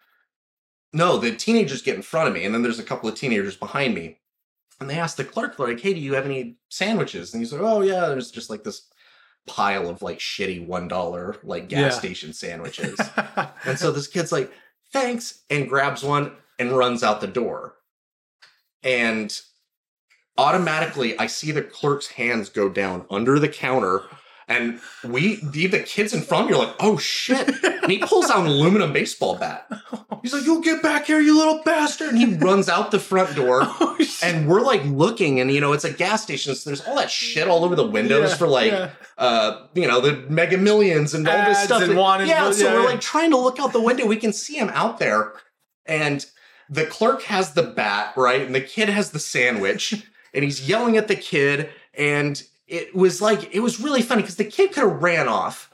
No, the teenagers get in front of me, and then there's a couple of teenagers behind me. And they ask the clerk, like, hey, do you have any sandwiches? And he's like, oh, yeah, there's just like this pile of like shitty $1 like gas Yeah. station sandwiches. and so this kid's like, thanks, and grabs one and runs out the door. And automatically, I see the clerk's hands go down under the counter. And we, the, the kids in front of are like, oh shit. And he pulls out an aluminum baseball bat. He's like, you'll get back here, you little bastard. And he runs out the front door. Oh. And we're like looking, and you know, it's a gas station, so there's all that shit all over the windows Yeah, for like, yeah. uh, you know, the mega millions and all this stuff. and yeah, so yeah, we're like trying to look out the window. We can see him out there, and the clerk has the bat, right? And the kid has the sandwich, and he's yelling at the kid, and it was like it was really funny because the kid could have ran off,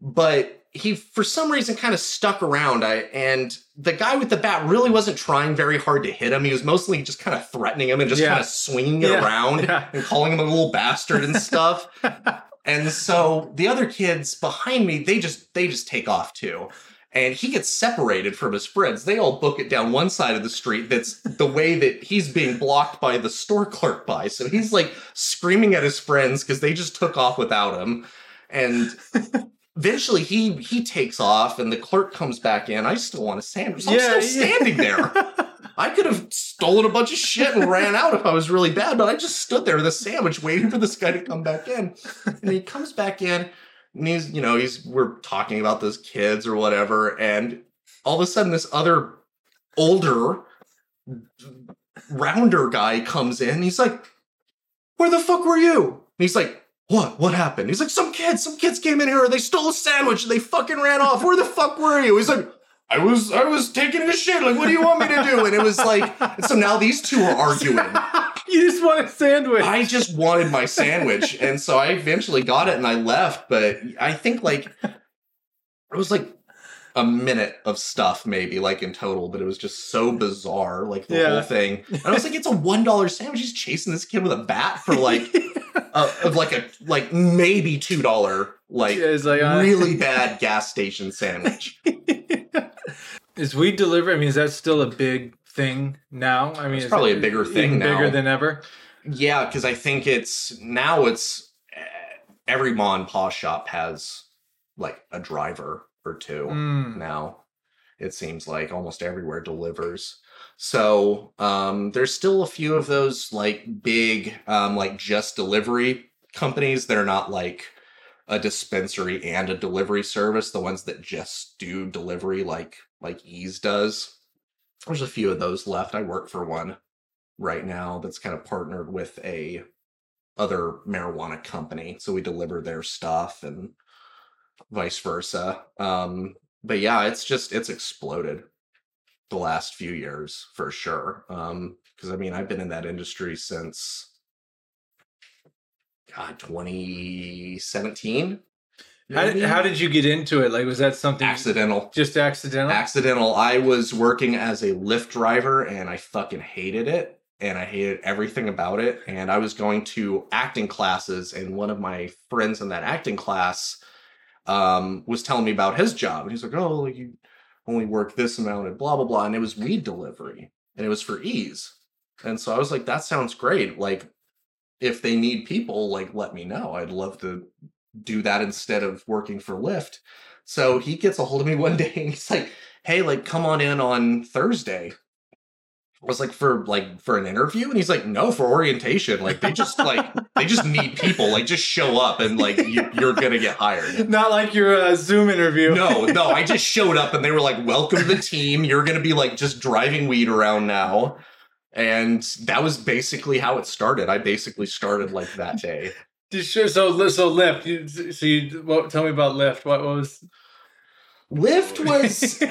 but he for some reason kind of stuck around. I and the guy with the bat really wasn't trying very hard to hit him. He was mostly just kind of threatening him and just Yeah. kind of swinging it Yeah, around yeah. and calling him a little bastard and stuff. and so the other kids behind me, they just they just take off too. And he gets separated from his friends. They all book it down one side of the street that's the way that he's being blocked by the store clerk by. So he's like screaming at his friends because they just took off without him. And eventually he he takes off and the clerk comes back in. I still want a sandwich. I'm Yeah, still yeah. standing there. I could have stolen a bunch of shit and ran out if I was really bad, but I just stood there with a sandwich waiting for this guy to come back in. And he comes back in and he's, you know, he's we're talking about those kids or whatever, and all of a sudden this other older rounder guy comes in. He's like, Where the fuck were you? And he's like, What? What happened? He's like, Some kids, some kids came in here, and they stole a sandwich, and they fucking ran off. Where the fuck were you? He's like, I was I was taking a shit. Like, what do you want me to do? And it was like, so now these two are arguing. you just want a sandwich. I just wanted my sandwich, and so I eventually got it and I left. But I think like it was like a minute of stuff, maybe like in total. But it was just so bizarre, like the Yeah. whole thing. And I was like, it's a one dollar sandwich. He's chasing this kid with a bat for like a, of like a like maybe two dollar like Yeah, like, uh, really bad gas station sandwich. Is weed delivery? I mean, is that still a big thing now? I mean, It's probably a bigger thing even bigger now. than ever. Yeah, because I think it's now it's eh, every mom and paw shop has like a driver or two Mm. now. It seems like almost everywhere delivers. So um, there's still a few of those like big um, like just delivery companies that are not like a dispensary and a delivery service. The ones that just do delivery like like Eaze does. There's a few of those left. I work for one right now that's kind of partnered with a other marijuana company so we deliver their stuff and vice versa um but yeah it's just it's exploded the last few years for sure um because i mean i've been in that industry since god 2017 How did, how did you get into it? Like, was that something accidental just accidental? accidental. I was working as a Lyft driver and I fucking hated it. And I hated everything about it. And I was going to acting classes, and one of my friends in that acting class um, was telling me about his job. And he's like, Oh, you only work this amount and blah, blah, blah. And it was weed delivery and it was for Eaze. And so I was like, That sounds great. Like, if they need people, like, let me know. I'd love to do that instead of working for Lyft. So he gets a hold of me one day and he's like, "Hey, like come on in on Thursday." I was like for like for an interview and he's like, "No, for orientation. Like they just like they just need people. Like just show up and like you, you're going to get hired." Not like your uh, Zoom interview. No, no, I just showed up and they were like, "Welcome to the team. You're going to be like just driving weed around now." And that was basically how it started. I basically started like that day. Sure. So, so Lyft. You, so you, what, tell me about Lyft. What was? Lyft was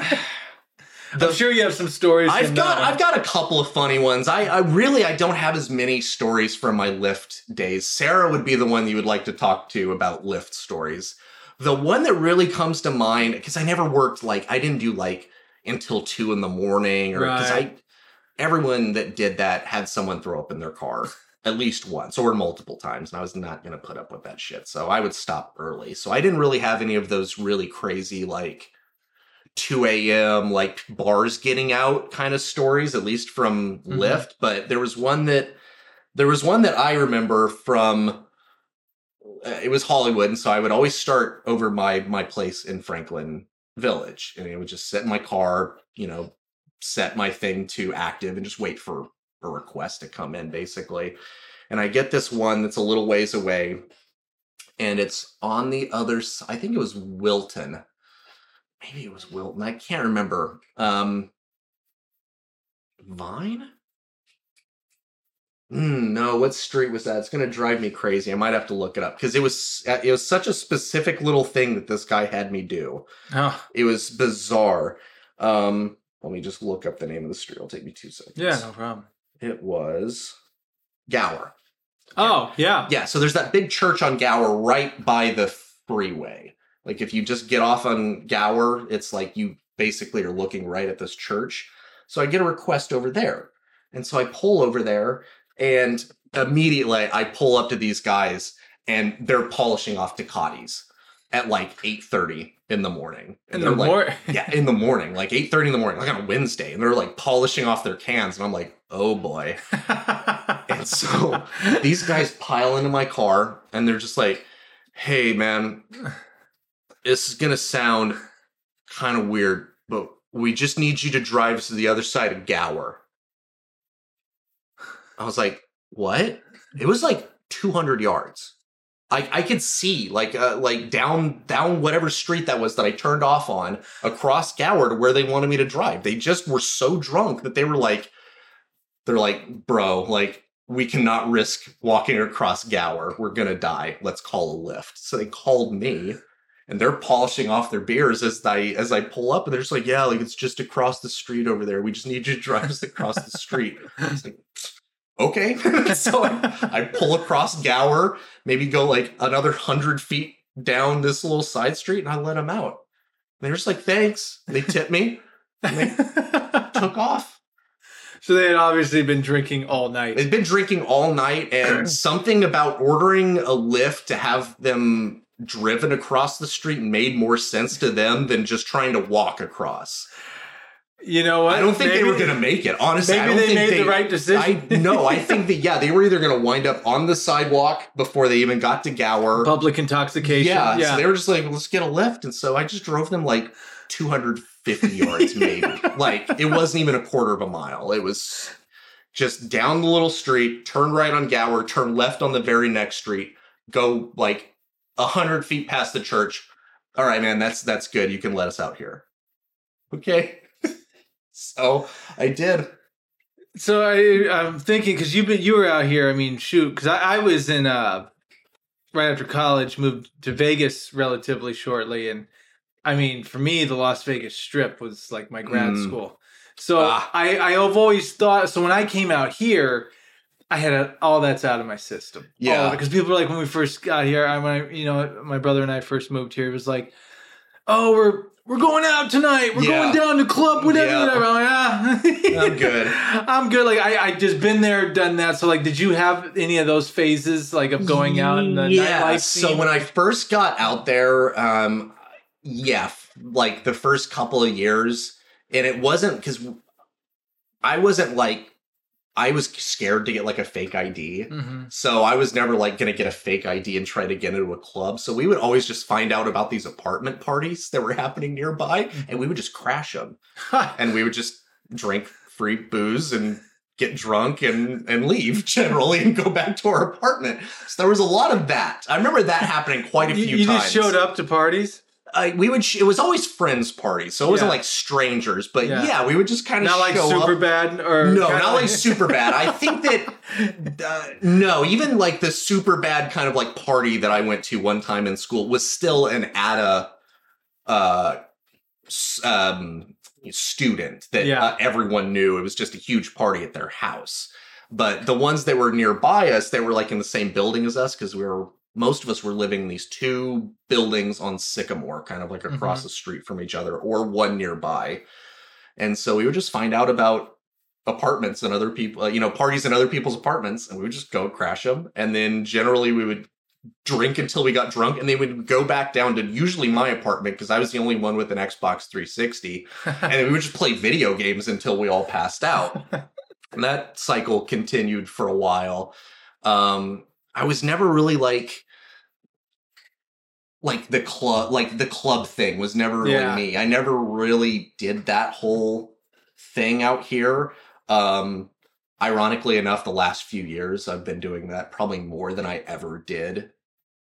I'm sure you have some stories. I've got. I've got a couple of funny ones. I, I really I don't have as many stories from my Lyft days. Sarah would be the one you would like to talk to about Lyft stories. The one that really comes to mind because I never worked like I didn't do like until two in the morning or because Right. Everyone that did that had someone throw up in their car at least once or multiple times and I was not going to put up with that shit. So I would stop early. So I didn't really have any of those really crazy like 2 a.m. like bars getting out kind of stories, at least from Mhm. Lyft. But there was one that there was one that I remember from uh, it was Hollywood, and so I would always start over my my place in Franklin Village, and I would just sit in my car, you know, set my thing to active, and just wait for a request to come in, basically. And I get this one that's a little ways away, and it's on the other. I think it was Wilton maybe it was Wilton. I can't remember. Um, Vine? Mm, no, what street was that? It's gonna drive me crazy. I might have to look it up because it was uh, it was such a specific little thing that this guy had me do. Oh, It was bizarre. Um, let me just look up the name of the street. It'll take me two seconds. yeah, no problem. it was Gower. Oh, yeah. Yeah, so there's that big church on Gower right by the freeway. Like if you just get off on Gower, it's like you basically are looking right at this church. So I get a request over there. And so I pull over there and immediately I pull up to these guys and they're polishing off Ducatis at like 8:30 in the morning. In And the they're like, yeah, in the morning, like 8:30 in the morning, like on a Wednesday, and they're like polishing off their cans and I'm like, "Oh boy." And so these guys pile into my car and they're just like, hey, man, this is going to sound kind of weird, but we just need you to drive us to the other side of Gower. I was like, what? It was like 200 yards. I, I could see like uh, like down down whatever street that was that I turned off on across Gower where they wanted me to drive. They just were so drunk that they were like, they're like, bro, like we cannot risk walking across Gower. We're gonna die. Let's call a Lyft. So they called me, and they're polishing off their beers as I as I pull up, and they're just like, "Yeah, like it's just across the street over there. We just need you to drive us across the street." It's like, okay. so I, I pull across Gower, maybe go like another hundred feet down this little side street, and I let them out. They're just like, "Thanks." They tip me. And they took off. so they had obviously been drinking all night. They'd been drinking all night, and something about ordering a Lyft to have them driven across the street made more sense to them than just trying to walk across. You know what? I don't think they were going to make it. Honestly, I Maybe they made they, the right decision. I no, I think that yeah, they were either going to wind up on the sidewalk before they even got to Gower. Public intoxication. Yeah, Yeah. so they were just like, let's get a Lyft, and so I just drove them like 250 yards, maybe. like it wasn't even a quarter of a mile. It was just down the little street, turn right on Gower, turn left on the very next street, go like a hundred feet past the church. All right, man, that's that's good. You can let us out here. Okay. So I did. So I, I'm thinking because you've been you were out here. I mean, shoot, because I, I was in uh right after college, moved to Vegas relatively shortly, and I mean, for me, the Las Vegas Strip was like my grad Mm. school. So Ah. I I have always thought. So when I came out here. I had a, all that's out of my system. Yeah. because people were like when we first got here. I when I, you know my brother and I first moved here. It was like, oh, we're we're going out tonight. We're Yeah. going down to club, whatever, Yeah. whatever. I'm like, ah. I'm good. I'm good. Like I, I just been there, done that. So like, did you have any of those phases like of going out in the nightlife? So scene? when I first got out there, um, yeah, f- like the first couple of years, and it wasn't because I wasn't like I was scared to get like a fake ID. Mhm. So I was never like gonna get a fake ID and try to get into a club. So we would always just find out about these apartment parties that were happening nearby, and we would just crash them, and we would just drink free booze and get drunk and and leave generally and go back to our apartment. So there was a lot of that. I remember that happening quite a you, few you times. just showed up to parties, I, we would. Sh- it was always friends parties, so it wasn't Yeah. like strangers. But Yeah. yeah, we would just kind of not like super up. bad or No, not like super bad. I think that uh, no, even like the super bad kind of like party that I went to one time in school was still an ada uh, um, student that Yeah. uh, everyone knew. It was just a huge party at their house. But the ones that were nearby us, they were like in the same building as us because we were most of us were living in these two buildings on Sycamore, kind of like across Mhm. the street from each other, or one nearby. And so we would just find out about apartments and other people, uh, you know, parties in other people's apartments, and we would just go crash them. And then generally we would drink until we got drunk, and then we'd go back down to usually my apartment because I was the only one with an Xbox 360, and then we would just play video games until we all passed out. and that cycle continued for a while. Um, I was never really like like the club like the club thing was never really Yeah. me. I never really did that whole thing out here. Um ironically enough the last few years I've been doing that probably more than I ever did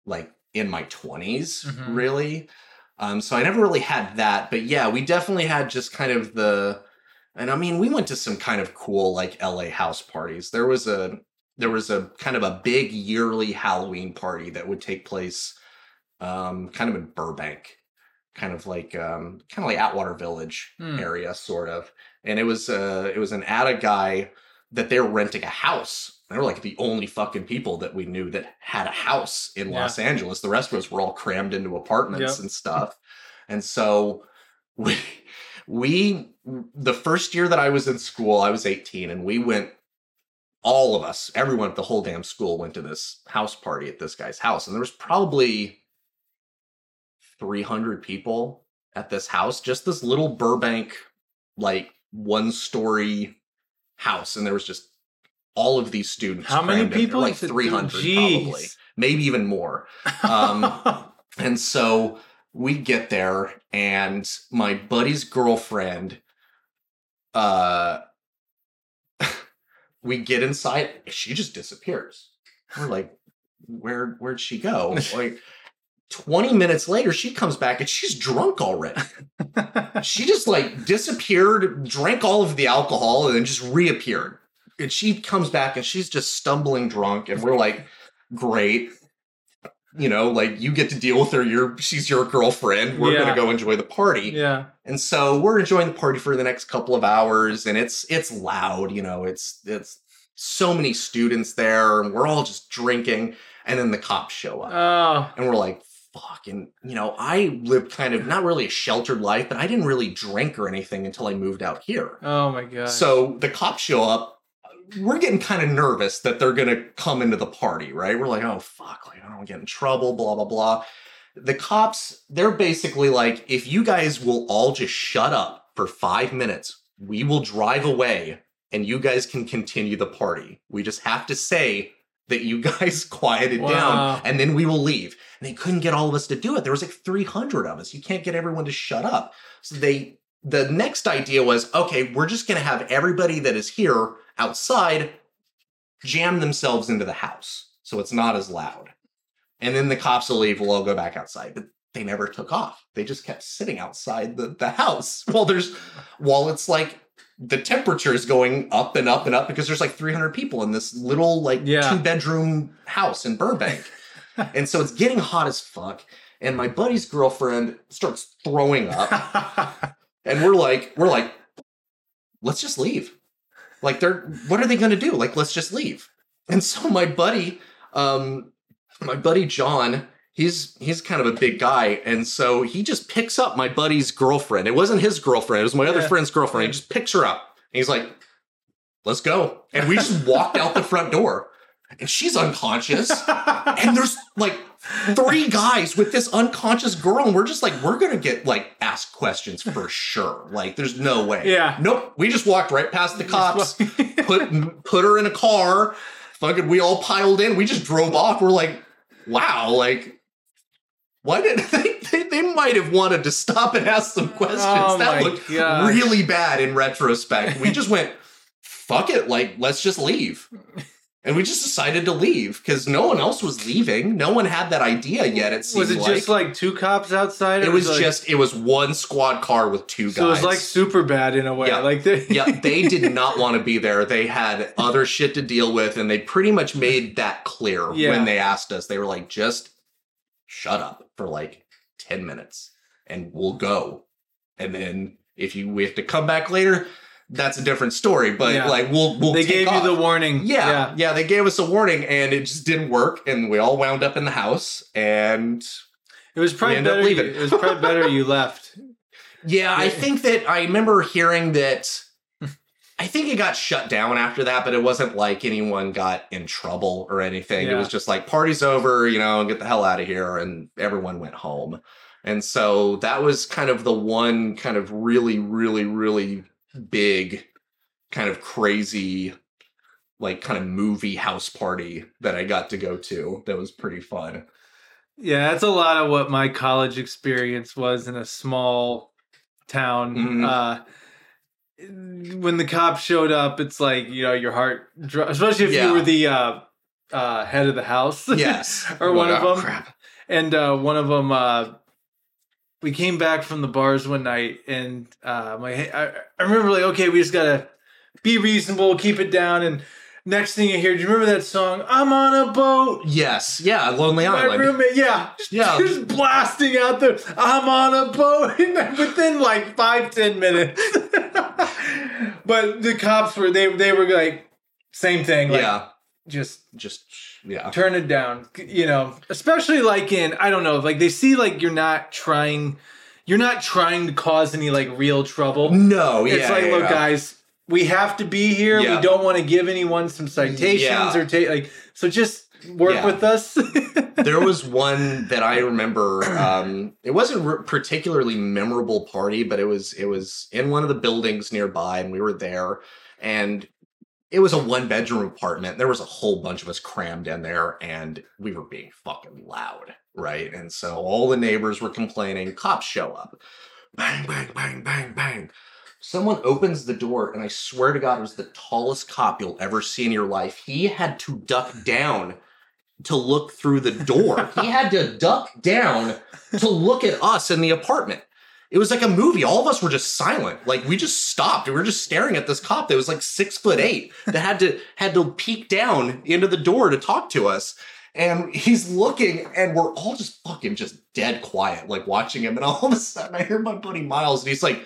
like in my 20s Mhm. really. Um so I never really had that, but yeah, we definitely had just kind of the and I mean, we went to some kind of cool like LA house parties. There was a there was a kind of a big yearly Halloween party that would take place um kind of in Burbank, kind of like um kind of like Atwater Village Hmm. area sort of. And it was uh it was an ATA guy that they were renting a house they were like the only fucking people that we knew that had a house in Yeah. Los Angeles. The rest of us were all crammed into apartments Yep. and stuff. And so we we the first year that I was in school, I was 18, and we went all of us, everyone at the whole damn school went to this house party at this guy's house. And there was probably 300 people at this house, just this little Burbank, like one story house. And there was just all of these students. How many crammed in there, people? Like You said- 300 probably, maybe even more. Um, And so we get there, and my buddy's girlfriend, uh, we get inside. She just disappears. We're like, where where'd she go? Like, twenty minutes later, she comes back and she's drunk already. She just like disappeared, drank all of the alcohol, and then just reappeared. And she comes back and she's just stumbling drunk, and we're like, great. You know, like you get to deal with her. You're she's your girlfriend. We're Yeah. gonna go enjoy the party. yeah. And so we're enjoying the party for the next couple of hours, and it's it's loud, you know, it's it's so many students there, and we're all just drinking, and then the cops show up. Oh. and we're like, fuck. And you know, I lived kind of not really a sheltered life, but I didn't really drink or anything until I moved out here. Oh my god. So the cops show up. We're getting kind of nervous that they're gonna come into the party, right? We're like, oh fuck, like I don't want to get in trouble, blah blah blah. The cops, they're basically like, if you guys will all just shut up for five minutes, we will drive away and you guys can continue the party. We just have to say that you guys quieted Wow. down and then we will leave. And they couldn't get all of us to do it. There was like 300 of us. You can't get everyone to shut up. So they the next idea was okay, we're just going to have everybody that is here outside jam themselves into the house so it's not as loud. And then the cops will leave, we'll all go back outside. But they never took off. They just kept sitting outside the, the house while there's while it's like the temperature is going up and up and up because there's like 300 people in this little like Yeah. two bedroom house in Burbank. and so it's getting hot as fuck. And my buddy's girlfriend starts throwing up and we're like we're like let's just leave. Like they're what are they going to do? Like let's just leave. And so my buddy um my buddy john he's he's kind of a big guy. And so he just picks up my buddy's girlfriend. It wasn't his girlfriend. It was my other friend's girlfriend. He just picks her up. And he's like let's go. And we just walked out the front door and she's unconscious and there's like three guys with this unconscious girl and we're just like we're gonna get like asked questions for sure. Like there's no way. Yeah. nope. We just walked right past the cops put put her in a car. Fucking we all piled in. We just drove off. We're like wow like why did they, they they might have wanted to stop and ask some questions. Oh that looked gosh. really bad in retrospect. We just went fuck it. Like let's just leave and we just decided to leave because no one else was leaving no one had that idea yet it was it like. just like two cops outside? it was like- just it was one squad car with two so it was like super bad in a way. Yeah. Like they, yeah, they did not want to be there. They had other shit to deal with, and they pretty much made that clear Yeah. when they asked us. They were like, just shut up for like 10 minutes and we'll go. And then if you we have to come back later, that's a different story. But Yeah. like we'll we'll they gave off. you the warning. yeah, yeah, they gave us a warning and it just didn't work, and we all wound up in the house. And It was probably better. You, it was probably better you left. Yeah, I think that I remember hearing that. I think it got shut down after that, but it wasn't like anyone got in trouble or anything. It was just like party's over, you know, get the hell out of here, and everyone went home. And so that was kind of the one kind of really, really, really big, kind of crazy, like kind of movie house party that I got to go to. That was pretty fun. Yeah, that's a lot of what my college experience was in a small town. Mhm. Uh, when the cops showed up, it's like you know your heart, dro- especially if Yeah. you were the uh, uh, head of the house. Yes, Or one of Oh, them. Crap. and uh, one of them uh, we came back from the bars one night and uh, my I, I remember like okay we just gotta be reasonable keep it down and next thing you hear do you remember that song i'm on a boat Yes, yeah, Lonely my Island. roommate yeah Yeah. just blasting out there. i'm on a boat and within like five ten minutes but the cops were they they were like same thing like yeah. just Just yeah. turn it down. You know, especially like in I don't know, like they see like you're not trying, you're not trying to cause any like real trouble. No, yeah. it's like, yeah, look, yeah. guys, we have to be here. Yeah. We don't want to give anyone some citations Yeah. or take like so. Just work Yeah. with us. there was one that I remember. Um, it wasn't a particularly memorable party, but it was it was in one of the buildings nearby, and we were there, and it was a one bedroom apartment. There was a whole bunch of us crammed in there, and we were being fucking loud, right? And so all the neighbors were complaining. Cops show up, bang, bang, bang, bang, bang. Someone opens the door, and I swear to God, it was the tallest cop you'll ever see in your life. He had to duck down to look through the door. he had to duck down to look at us in the apartment. It was like a movie. All of us were just silent. Like we just stopped. We were just staring at this cop that was like six foot eight that had to had to peek down into the door to talk to us. And he's looking, and we're all just fucking just dead quiet, like watching him. And all of a sudden, I hear my buddy Miles, and he's like,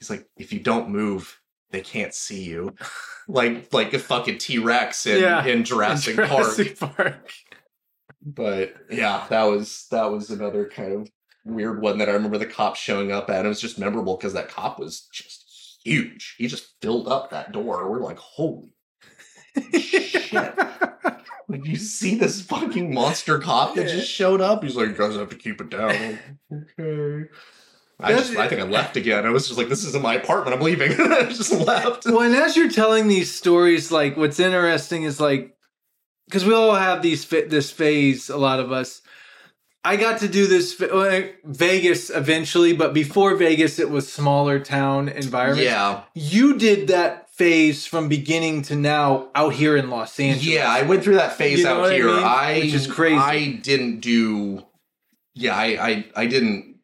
he's like, if you don't move, they can't see you. like like a fucking T Rex in, Yeah. in Jurassic, Park. Jurassic Park. But yeah, that was that was another kind of weird one that I remember the cop showing up at. It was just memorable because that cop was just huge. He just filled up that door. We're like, holy shit. Like you see this fucking monster cop that just showed up? He's like, you guys have to keep it down. okay. I That's- just I think I left again. I was just like, this isn't my apartment. I'm leaving. I just left. well, and as you're telling these stories, like what's interesting is like because we all have these this phase. A lot of us. I got to do this Vegas eventually, but before Vegas, it was smaller town environment. Yeah. you did that phase from beginning to now out here in Los Angeles. Yeah, I went through that phase You know out what I here. mean? I, Which is crazy. I didn't do. Yeah, I, I I didn't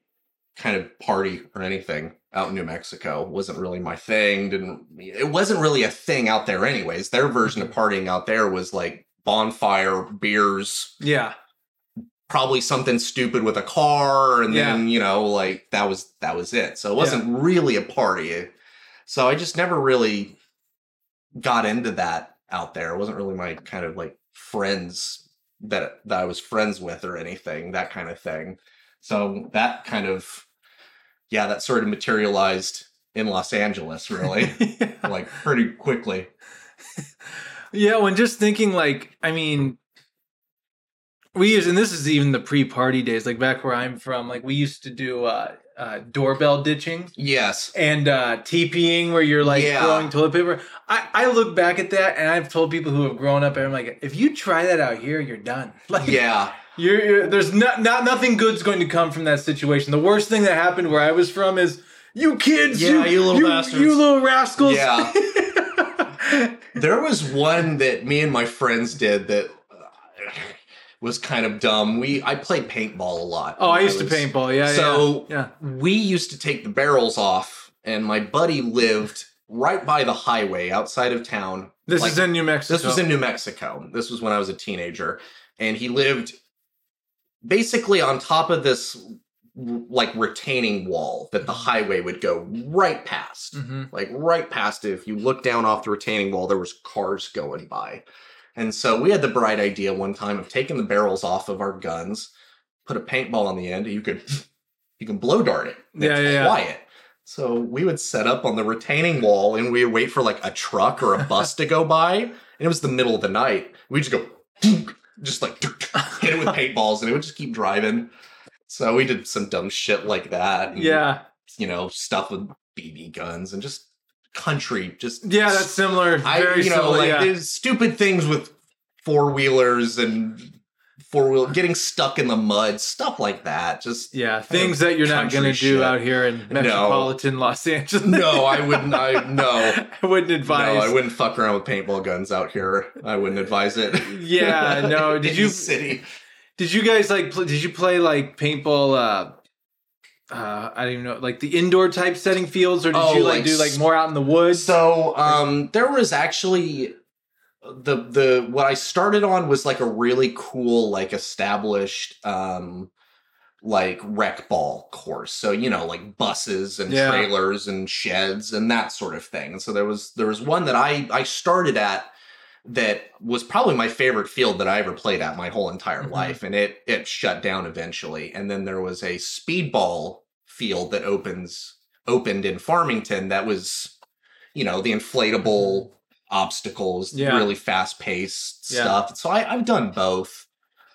kind of party or anything out in New Mexico. wasn't really my thing. Didn't. It wasn't really a thing out there, anyways. Their version of Mm-hmm. partying out there was like bonfire, beers, yeah, probably something stupid with a car, and then you know, like that was that was it. So it wasn't really a party. So I just never really got into that out there. It wasn't really my kind of like friends that that I was friends with or anything, that kind of thing. So that kind of yeah, that sort of materialized in Los Angeles really, like pretty quickly. yeah. When just thinking, like, I mean, we used, and this is even the pre-party days, like back where I'm from. Like we used to do uh, uh, doorbell ditching. Yes. and uh TPing where you're like Yeah. throwing toilet paper. I, I look back at that and I've told people who have grown up and I'm like, if you try that out here, you're done. Like Yeah. you're, you're there's not not nothing good's going to come from that situation. The worst thing that happened where I was from is you kids, Yeah, you little bastards." you little rascals. Yeah. There was one that me and my friends did that was kind of dumb. We I played paintball a lot. oh, I used to was- paintball. Yeah, yeah. So yeah, we used to take the barrels off, and my buddy lived right by the highway outside of town. This Like, is in New Mexico. This was in New Mexico. This was when I was a teenager, and he lived basically on top of this like retaining wall that the highway would go right past hmm like right past it. If you look down off the retaining wall, there was cars going by. And so we had the bright idea one time of taking the barrels off of our guns, put a paintball on the end, you could you can blow dart it. Yeah, it's yeah, yeah. quiet. So we would set up on the retaining wall and we would wait for like a truck or a bus to go by. And it was the middle of the night. We just go just like hit it with paintballs and it would just keep driving. So we did some dumb shit like that. and, Yeah, you know, stuff with BB guns and just country, just yeah, that's similar. I, Very you know, similar. like yeah. there's stupid things with four wheelers and four wheel getting stuck in the mud, stuff like that. Just Yeah, things that you're not going to do out here in metropolitan Los Angeles. no, I wouldn't. I no, I wouldn't advise. no. I wouldn't fuck around with paintball guns out here. I wouldn't advise it. Yeah, no, did you- city? Did you guys like? Pl- did you play like paintball? Uh, uh, I don't even know, like the indoor type setting fields, or did Oh, you like, like do like more out in the woods? So um there was actually the the what I started on was like a really cool like established um like rec ball course. So you know like buses and Yeah. trailers and sheds and that sort of thing. And so there was there was one that I I started at that was probably my favorite field that I ever played at my whole entire Mhm. life, and it it shut down eventually. And then there was a speedball field that opens opened in Farmington that was, you know, the inflatable obstacles, Mm-hmm. Yeah. really fast paced Yeah. stuff. So I, I've done both.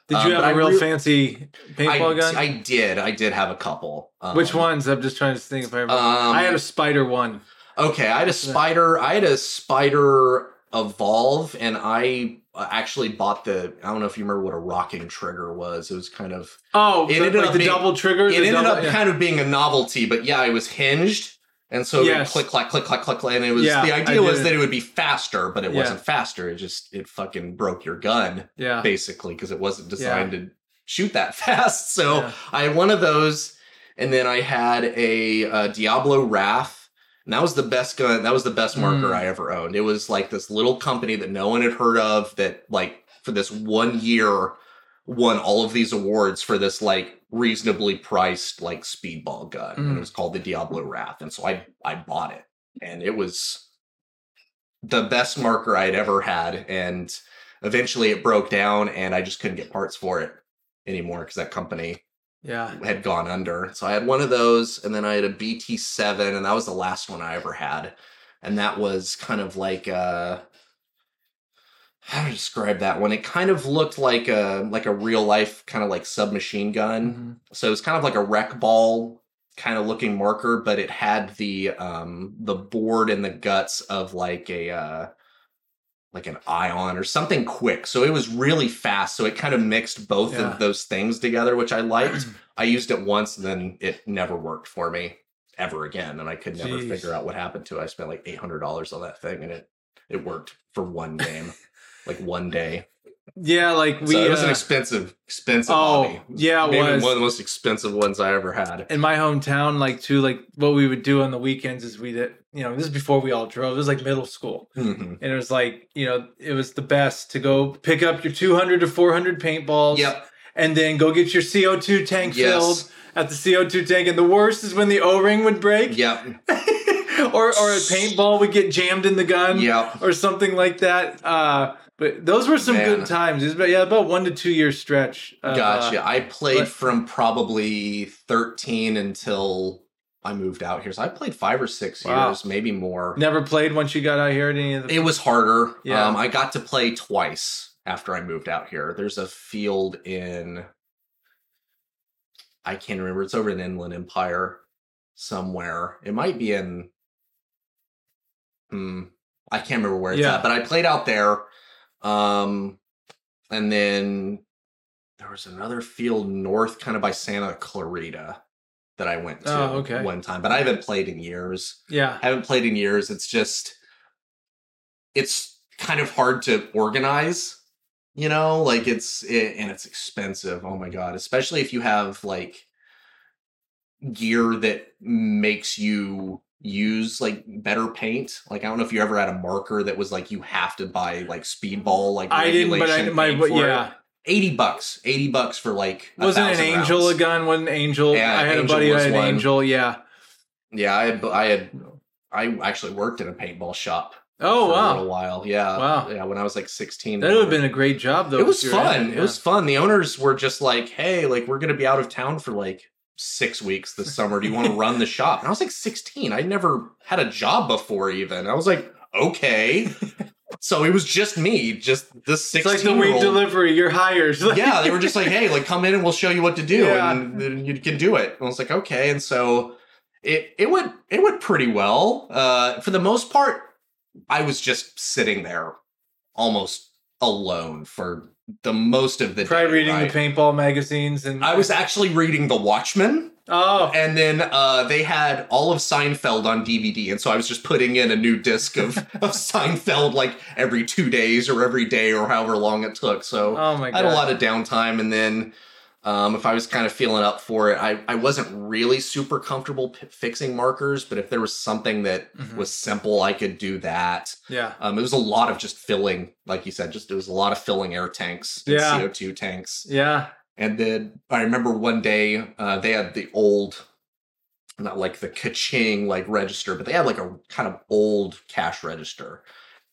Did Um, you have but a I real re- fancy paintball I, gun? I did. I did have a couple. Which Um, ones? I'm just trying to think if I remember. Um, I had a Spyder one. Okay, I had a Spyder. I had a Spyder evolve, and I uh, actually bought the. I don't know if you remember what a rocking trigger was. It was kind of. Oh, it ended like up the being- double trigger. It ended double- up yeah. kind of being a novelty, but yeah, it was hinged, and so Yes. click, clack, click, clack, click, clack, and it was Yeah, the idea was that it would be faster, but it Yeah. wasn't faster. It just it fucking broke your gun yeah. basically because it wasn't designed to shoot that fast. So. I had one of those, and then I had a, uh Diablo Wrath, and that was the best gun. That was the best marker Mm. I ever owned. It was like this little company that no one had heard of that like for this one year won all of these awards for this like reasonably priced like speedball gun. And Mm. it was called the Diablo Wrath, and so I I bought it, and it was the best marker I'd ever had, and eventually it broke down, and I just couldn't get parts for it anymore because that company Yeah. had gone under. So I had one of those, and then I had a BT7, and that was the last one I ever had. And that was kind of like uh how to describe that one? It kind of looked like a like a real life kind of like submachine gun. Mhm. So it was kind of like a rec ball kind of looking marker, but it had the um the board and the guts of like a uh like an Ion or something quick. So it was really fast. So it kind of mixed both Yeah. of those things together, which I liked. I used it once and then it never worked for me ever again. And I could never Jeez. figure out what happened to it. I spent like eight hundred dollars on that thing and it it worked for one game. like one day. Yeah, like we. so it was an uh, expensive, expensive Oh, hobby. yeah, it Maybe was. one of the most expensive ones I ever had. in my hometown, like too, like what we would do on the weekends is we did, you know, this is before we all drove. It was like middle school. Mhm. And it was like, you know, it was the best to go pick up your 200 to 400 paintballs Yep. and then go get your CO2 tank Yes. filled at the CO2 tank. And the worst is when the O ring would break Yep. or, or a paintball would get jammed in the gun Yep. or something like that. Uh, but those were some Man. good times. It was about, yeah, about one to two year stretch. of, Gotcha. uh, I played but- from probably 13 until I moved out here. So I played five or six Wow. years, maybe more. never played once you got out here at any of the. It was harder. Yeah. Um, I got to play twice after I moved out here. There's a field in, I can't remember. It's over in Inland Empire somewhere. It might be in, hmm, I can't remember where it's Yeah. at, but I played out there. Um, and then there was another field north, kind of by Santa Clarita, that I went to Oh, okay. one time, but I haven't played in years. yeah. I haven't played in years. It's just it's kind of hard to organize, you know, like it's it, and it's expensive. Oh my god, especially if you have like gear that makes you use like better paint. Like I don't know if you ever had a marker that was like you have to buy like mm, speedball like I didn't, but I, my, for it. yeah. 80 bucks. 80 bucks for like Wasn't an angel rounds. a gun? Wasn't angel? Yeah, I had Angel a buddy who had an one. angel. Yeah. Yeah, I had I had I actually worked in a paintball shop Oh for a little while. Yeah. Wow. Yeah, when I was like 16. that would have been a great job though. It was in fun. It yeah. was fun. The owners were just like, "Hey, like we're to be out of town for like 6 weeks this summer. Do you want to run the shop?" And I was like 16. I never had a job before even. I was like, "Okay." so it was just me, just this It's 16 like the old. delivery. You're hired. yeah, they were just like, "Hey, like come in and we'll show you what to do, Yeah. and then you can do it." And I was like, "Okay." And so it it went it went pretty well. Uh, for the most part, I was just sitting there, almost alone for the most of the Probably day. reading right? the paintball magazines and I was actually reading The Watchmen, oh and then uh, they had all of Seinfeld on DVD, and so I was just putting in a new disc of, of Seinfeld like every two days or every day or however long it took. So oh my I had a lot of downtime, and then um, if I was kind of feeling up for it, I, I wasn't really super comfortable p- fixing markers, but if there was something that Mhm. was simple, I could do that. yeah. Um, it was a lot of just filling, like you said, just it was a lot of filling air tanks, and Yeah. CO2 tanks, Yeah. and then I remember one day uh, they had the old. Not like the ka-ching like register, but they had like a kind of old cash register.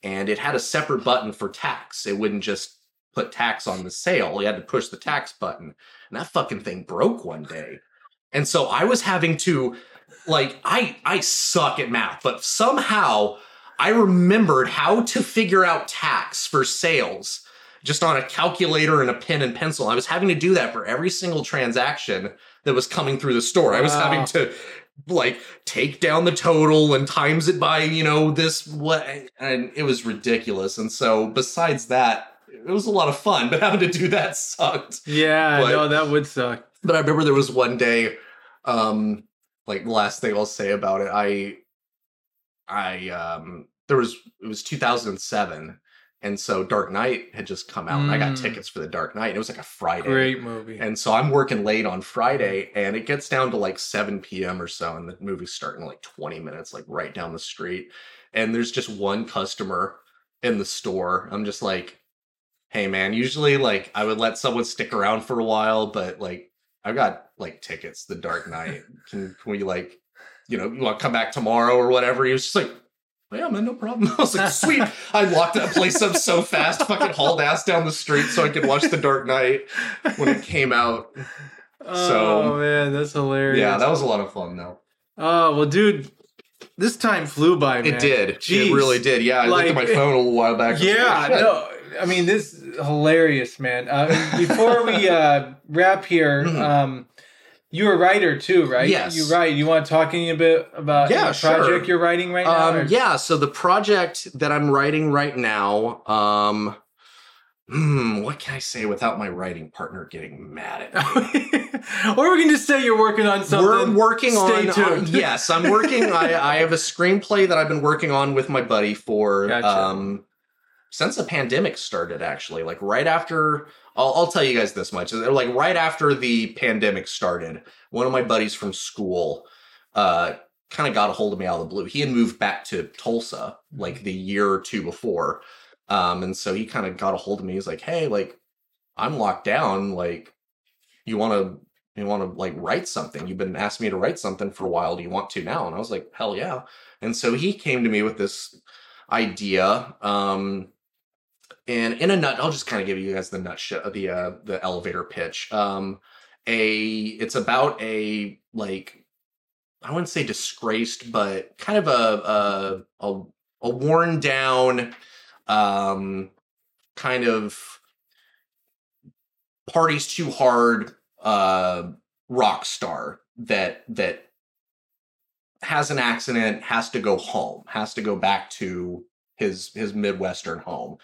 and it had a separate button for tax. It wouldn't just put tax on the sale. You had to push the tax button. And that fucking thing broke one day. And so I was having to like I I suck at math, but somehow I remembered how to figure out tax for sales just on a calculator and a pen and pencil. I was having to do that for every single transaction that was coming through the store. I was having to like take down the total and times it by, you know, this what and it was ridiculous. And so besides that, it was a lot of fun, but having to do that sucked. Yeah, But- no, that would suck. But I remember there was one day, um, like the last thing I'll say about it, I, I, um, there was it was 2007, and so Dark Knight had just come out, and I got Mm. tickets for the Dark Knight. And it was like a Friday, Great movie. and so I'm working late on Friday, and it gets down to like 7 p.m. or so, and the movie's starting in like 20 minutes, like right down the street. And there's just one customer in the store. I'm just like, hey man, usually like I would let someone stick around for a while, but like I've got like tickets, the Dark Knight. Can, can we like, you know, you want to come back tomorrow or whatever? He was just like, "Oh, yeah, man, no problem. I was like, sweet. I locked that place up so fast, fucking hauled ass down the street so I could watch the Dark Knight when it came out. oh so- man, that's hilarious. Yeah, that was a lot of fun though. Oh well, dude, this time flew by. Man. It did. Jeez. It really did. Yeah, I looked at my phone a little while back. Like, Yeah, "Oh, shit." no, I mean this is hilarious, man. Uh, before we uh, wrap here, Mhm. um, you're a writer too, right? Yes. you write. You want to talk any a bit about Yeah, the project sure. you're writing right now? or- Um, yeah, so the project that I'm writing right now, um, hmm, what can I say without my writing partner getting mad at me? or we can just say you're working on We're something. working Stay on. tuned. uh, yes, I'm working. I, I have a screenplay that I've been working on with my buddy for Gotcha. um, since the pandemic started. Actually, like right after. I'll, I'll tell you guys this much: like right after the pandemic started, one of my buddies from school uh, kind of got a hold of me out of the blue. He had moved back to Tulsa like the year or two before, um, and so he kind of got a hold of me. He's like, "Hey, like, I'm locked down. Like, you want to you want to like write something you've been asking me to write something for a while do you want to now and i was like hell yeah and so he came to me with this idea um and in a nut i'll just kind of give you guys the nutshell the uh the elevator pitch. Um a it's about a like i wouldn't say disgraced but kind of a a a, a worn down um kind of parties too hard uh rock star that that has an accident has to go home has to go back to his his midwestern home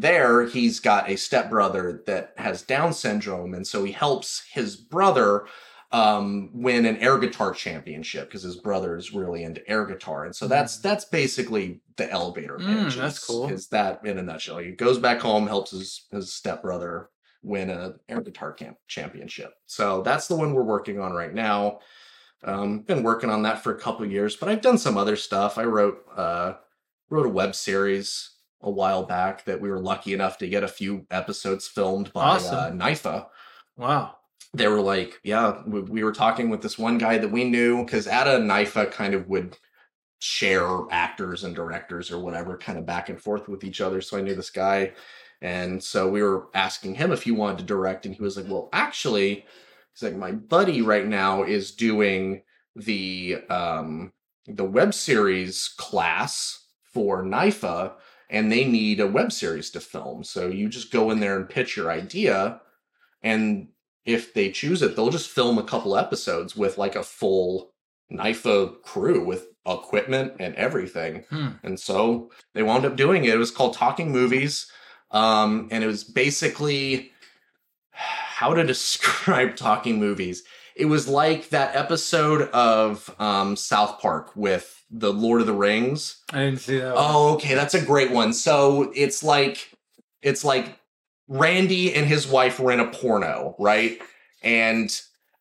there he's got a stepbrother that has down syndrome and so he helps his brother um win an air guitar championship because his brother is really into air guitar and so that's that's basically the elevator Mm, pitch that's is- cool. is that in a nutshell he goes back home helps his his stepbrother win a air guitar camp championship. So that's the one we're working on right now. Um, been working on that for a couple years, but I've done some other stuff. I wrote uh, wrote a web series a while back that we were lucky enough to get a few episodes filmed by Awesome. uh, NIFA. wow. They were like, yeah, we, we were talking with this one guy that we knew because Ada and NIFA kind of would share actors and directors or whatever kind of back and forth with each other. So I knew this guy. And so we were asking him if he wanted to direct, and he was like, Well, actually, he's like, My buddy right now is doing the um the web series class for NIFA, and they need a web series to film. So you just go in there and pitch your idea, and if they choose it, they'll just film a couple episodes with like a full NIFA crew with equipment and everything. Hmm. And so they wound up doing it. It was called Talking Movies. Um, and it was basically how to describe talking movies. It was like that episode of um, South Park with the Lord of the Rings. I didn't see that. one. Oh, okay, that's a great one. So it's like it's like Randy and his wife rent a porno, right? And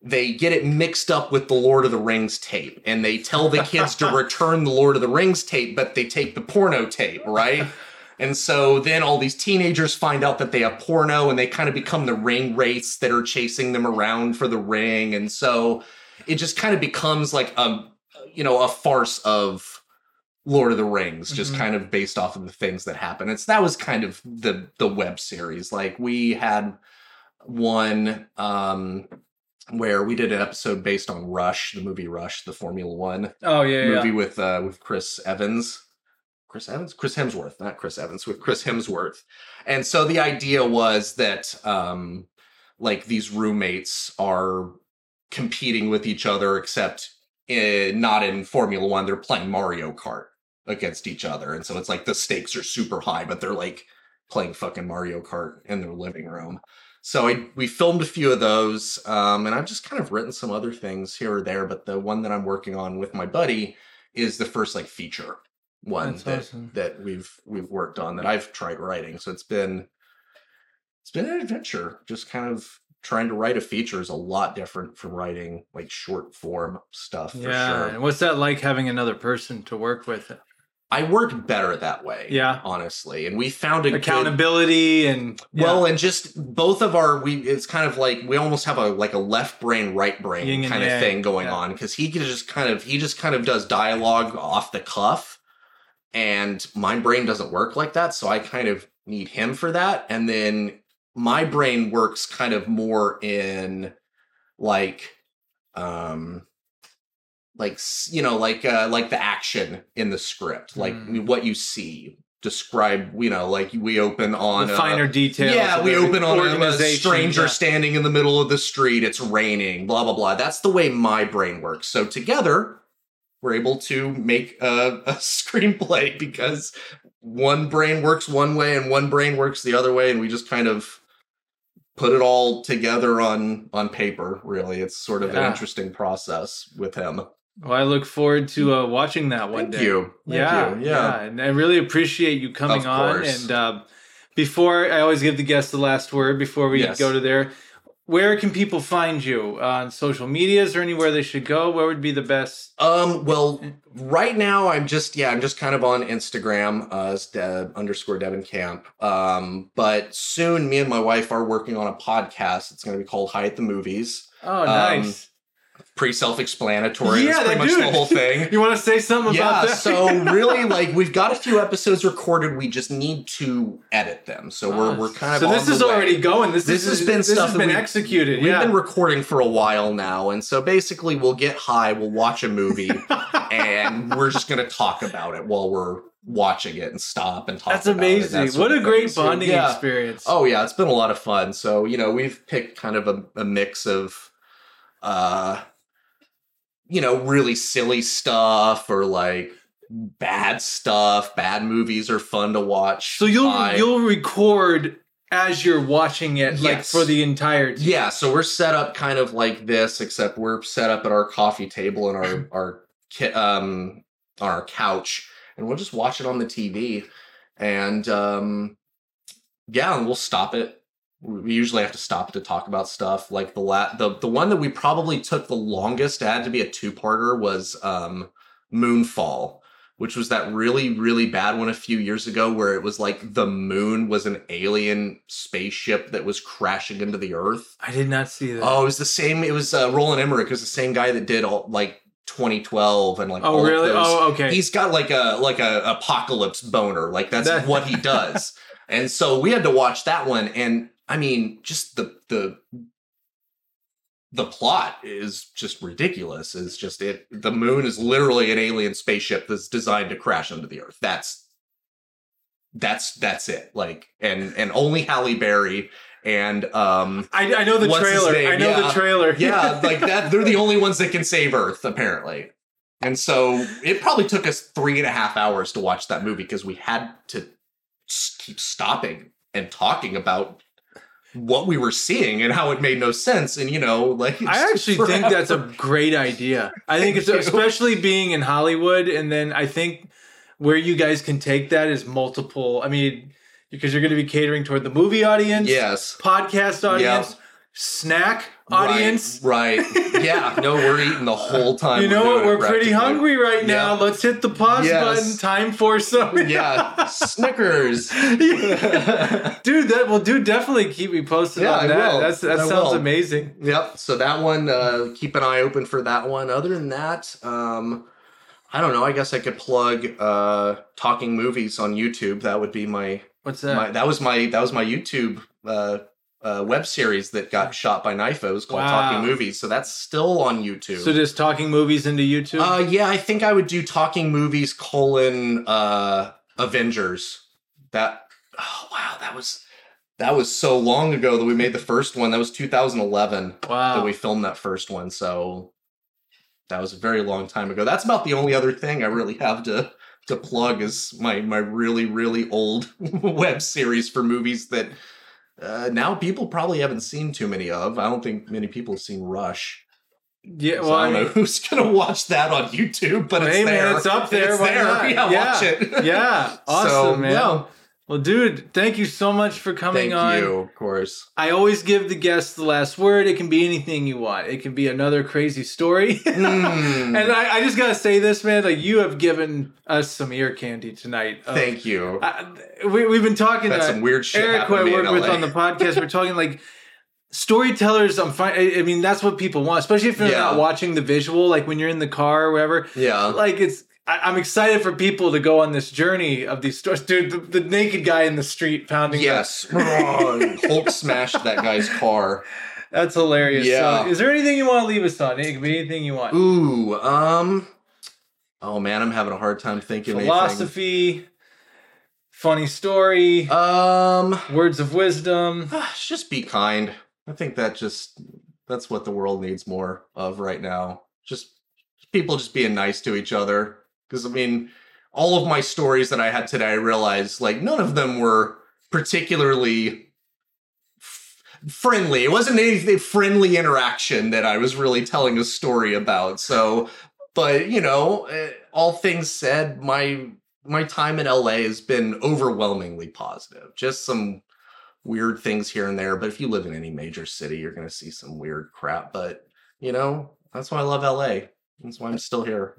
they get it mixed up with the Lord of the Rings tape, and they tell the kids to return the Lord of the Rings tape, but they take the porno tape, right? And so then all these teenagers find out that they have porno and they kind of become the Ringwraiths that are chasing them around for the ring. And so it just kind of becomes like a you know, a farce of Lord of the Rings, just Mhm. kind of based off of the things that happen. It's that was kind of the the web series. Like we had one um where we did an episode based on Rush, the movie Rush, the Formula One Oh yeah, yeah. movie with uh with Chris Evans. Chris Evans? Chris Hemsworth, not Chris Evans, with Chris Hemsworth. And so the idea was that um like these roommates are competing with each other except in, not in Formula 1, they're playing Mario Kart against each other. And so it's like the stakes are super high, but they're like playing fucking Mario Kart in their living room. So I, we filmed a few of those, um, and I've just kind of written some other things here or there. But the one that I'm working on with my buddy is the first like feature one That's that awesome. that we've we've worked on that I've tried writing. So it's been it's been an adventure. Just kind of trying to write a feature is a lot different from writing like short form stuff. yeah. For sure. And what's that like having another person to work with? I work better that way. Yeah. honestly, and we found a good- Accountability and yeah. Well, and just both of our we it's kind of like we almost have a like a left brain right brain Yin kind of yang, thing going yeah. on because he just kind of he just kind of does dialogue off the cuff and my brain doesn't work like that so I kind of need him for that and then my brain works kind of more in like um like you know like uh like the action in the script like Mm. what you see describe you know like we open on the a- finer details. yeah, we open on a- a stranger yeah. standing in the middle of the street. It's raining. Blah blah blah. That's the way my brain works. So together, we're able to make a, a screenplay because one brain works one way and one brain works the other way, and we just kind of put it all together on on paper. Really, it's sort of an interesting process with him. Well, I look forward to uh, watching that one day. Thank day. you. Thank yeah, you. yeah, and I really appreciate you coming on. And uh, before I always give the guests the last word before we Yes. go to there. Where can people find you on social medias or anywhere they should go? Where would be the best? Um, well, right now I'm just yeah, I'm just kind of on Instagram uh, as De- underscore Devin Camp. Um, but soon me and my wife are working on a podcast. It's going to be called High at the Movies. Oh, nice. Pretty self-explanatory. Yeah, That's pretty much dude. the whole thing. you want to say something yeah, about that? so really, like we've got a few episodes recorded. We just need to edit them. So we're Oh, we're kind of so this is way. already going. This, This is, has been this stuff has been we've- executed. We've yeah. been recording for a while now, and so basically we'll get high, we'll watch a movie, and we're just gonna talk about it while we're watching it and stop and talk. That's about amazing. that what a great thing. So, bonding yeah. experience. Oh yeah, it's been a lot of fun. So you know, we've picked kind of a, a mix of, uh, you know, really silly stuff or like bad stuff. Bad movies are fun to watch. so you'll High. you'll record as you're watching it, like for the entire. Yeah, so we're set up kind of like this, except we're set up at our coffee table and our our ki- um on our couch, and we'll just watch it on the TV, and um yeah, and we'll stop it. We usually have to stop to talk about stuff. Like the la- the the one that we probably took the longest it had to be a two parter was um Moonfall. Which was that really, really bad one a few years ago where it was like the moon was an alien spaceship that was crashing into the earth. I did not see that. Oh, it was the same. It was uh, Roland Emmerich. It was the same guy that did all like 2012 and like Oh, really? Oh, okay. He's got like a like a apocalypse boner. Like that's That- what he does. and so we had to watch that one. And I mean, just the the the plot is just ridiculous. It's just it. The moon is literally an alien spaceship that's designed to crash into the earth. That's that's that's it. Like and and only Halle Berry and um I, I know the trailer. I know Yeah. the trailer. yeah, like that. They're the only ones that can save Earth, apparently. And so it probably took us three and a half hours to watch that movie because we had to keep stopping and talking about what we were seeing and how it made no sense. And you know, like I actually think that's a great idea. I think it's you. especially being in Hollywood, and then I think where you guys can take that is multiple. I mean, because you're going to be catering toward the movie audience, yes. podcast audience, snack audience. Right. right. Yeah. No, we're eating the whole time. You know what? it We're pretty hungry right now. Yeah. Let's hit the pause Yes. button. Time for some. Yeah. Snickers. dude, that will do. Definitely keep me posted Yeah, on I that. will. That's that I sounds will. amazing. Yep. So that one, uh, keep an eye open for that one. Other than that, um, I don't know. I guess I could plug uh, talking movies on YouTube. That would be my, What's that? my that was my that was my YouTube uh, uh, web series that got shot by was called Wow. Talking Movies. So that's still on YouTube. so just talking movies into YouTube. uh, yeah, I think I would do Talking Movies colon uh, Avengers. That oh wow, that was that was so long ago that we made the first one. That was 2011 wow. that we filmed that first one. So that was a very long time ago. That's about the only other thing I really have to to plug is my my really really old web series for movies that uh, now people probably haven't seen too many of. I don't think many people have seen Rush. yeah. Well, I I don't know mean, who's gonna watch that on YouTube, but it's Hey, man, it's up there, It's there. not? Yeah, Yeah. watch it. yeah. Awesome, So, man. yeah. Well, dude, thank you so much for coming on. Thank on. you, of course. I always give the guests the last word. It can be anything you want. It can be another crazy story. Mm. and I, I just gotta say this, man. Like you have given us some ear candy tonight. of- Thank you. I, we, we've been talking. That's uh, some weird shit. Eric, who I to work with on the podcast, we're talking like storytellers. I'm fine. I, I mean, that's what people want, especially if you're Yeah. not watching the visual. Like when you're in the car or whatever. Yeah. Like it's. I, I'm excited for people to go on this journey of these stories, dude. The, the naked guy in the street pounding. Yes. Hulk smashed that guy's car. that's hilarious. Yeah. So, is there anything you want to leave us on? It could be anything you want. Ooh, um Oh man, I'm having a hard time thinking of anything. Philosophy, funny story, Um words of wisdom. just be kind. I think that just that's what the world needs more of right now. Just people just being nice to each other. Because I mean, all of my stories that I had today, I realized like none of them were particularly f- friendly. It wasn't any friendly interaction that I was really telling a story about. So, but you know, eh, all things said, my my time in LA has been overwhelmingly positive. Just some weird things here and there, but if you live in any major city, you're going to see some weird crap, but you know, that's why I love LA. That's why I'm still here.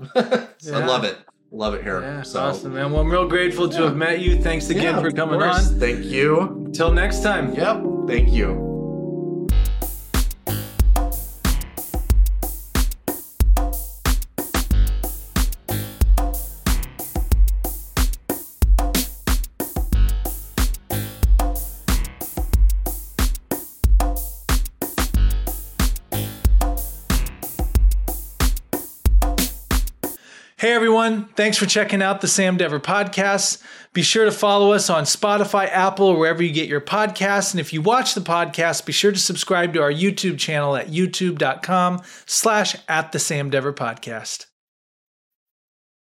So I love it. Love it here. Yeah, so awesome, man. Well, I'm real grateful to Yeah. have met you. Thanks again Yeah, for coming on. Thank you. Till next time. Yep. Thank you. Everyone, thanks for checking out the Sam Dever podcast. Be sure to follow us on Spotify, Apple, wherever you get your podcasts. And if you watch the podcast, be sure to subscribe to our YouTube channel at youtube.com slash at the Sam Dever podcast.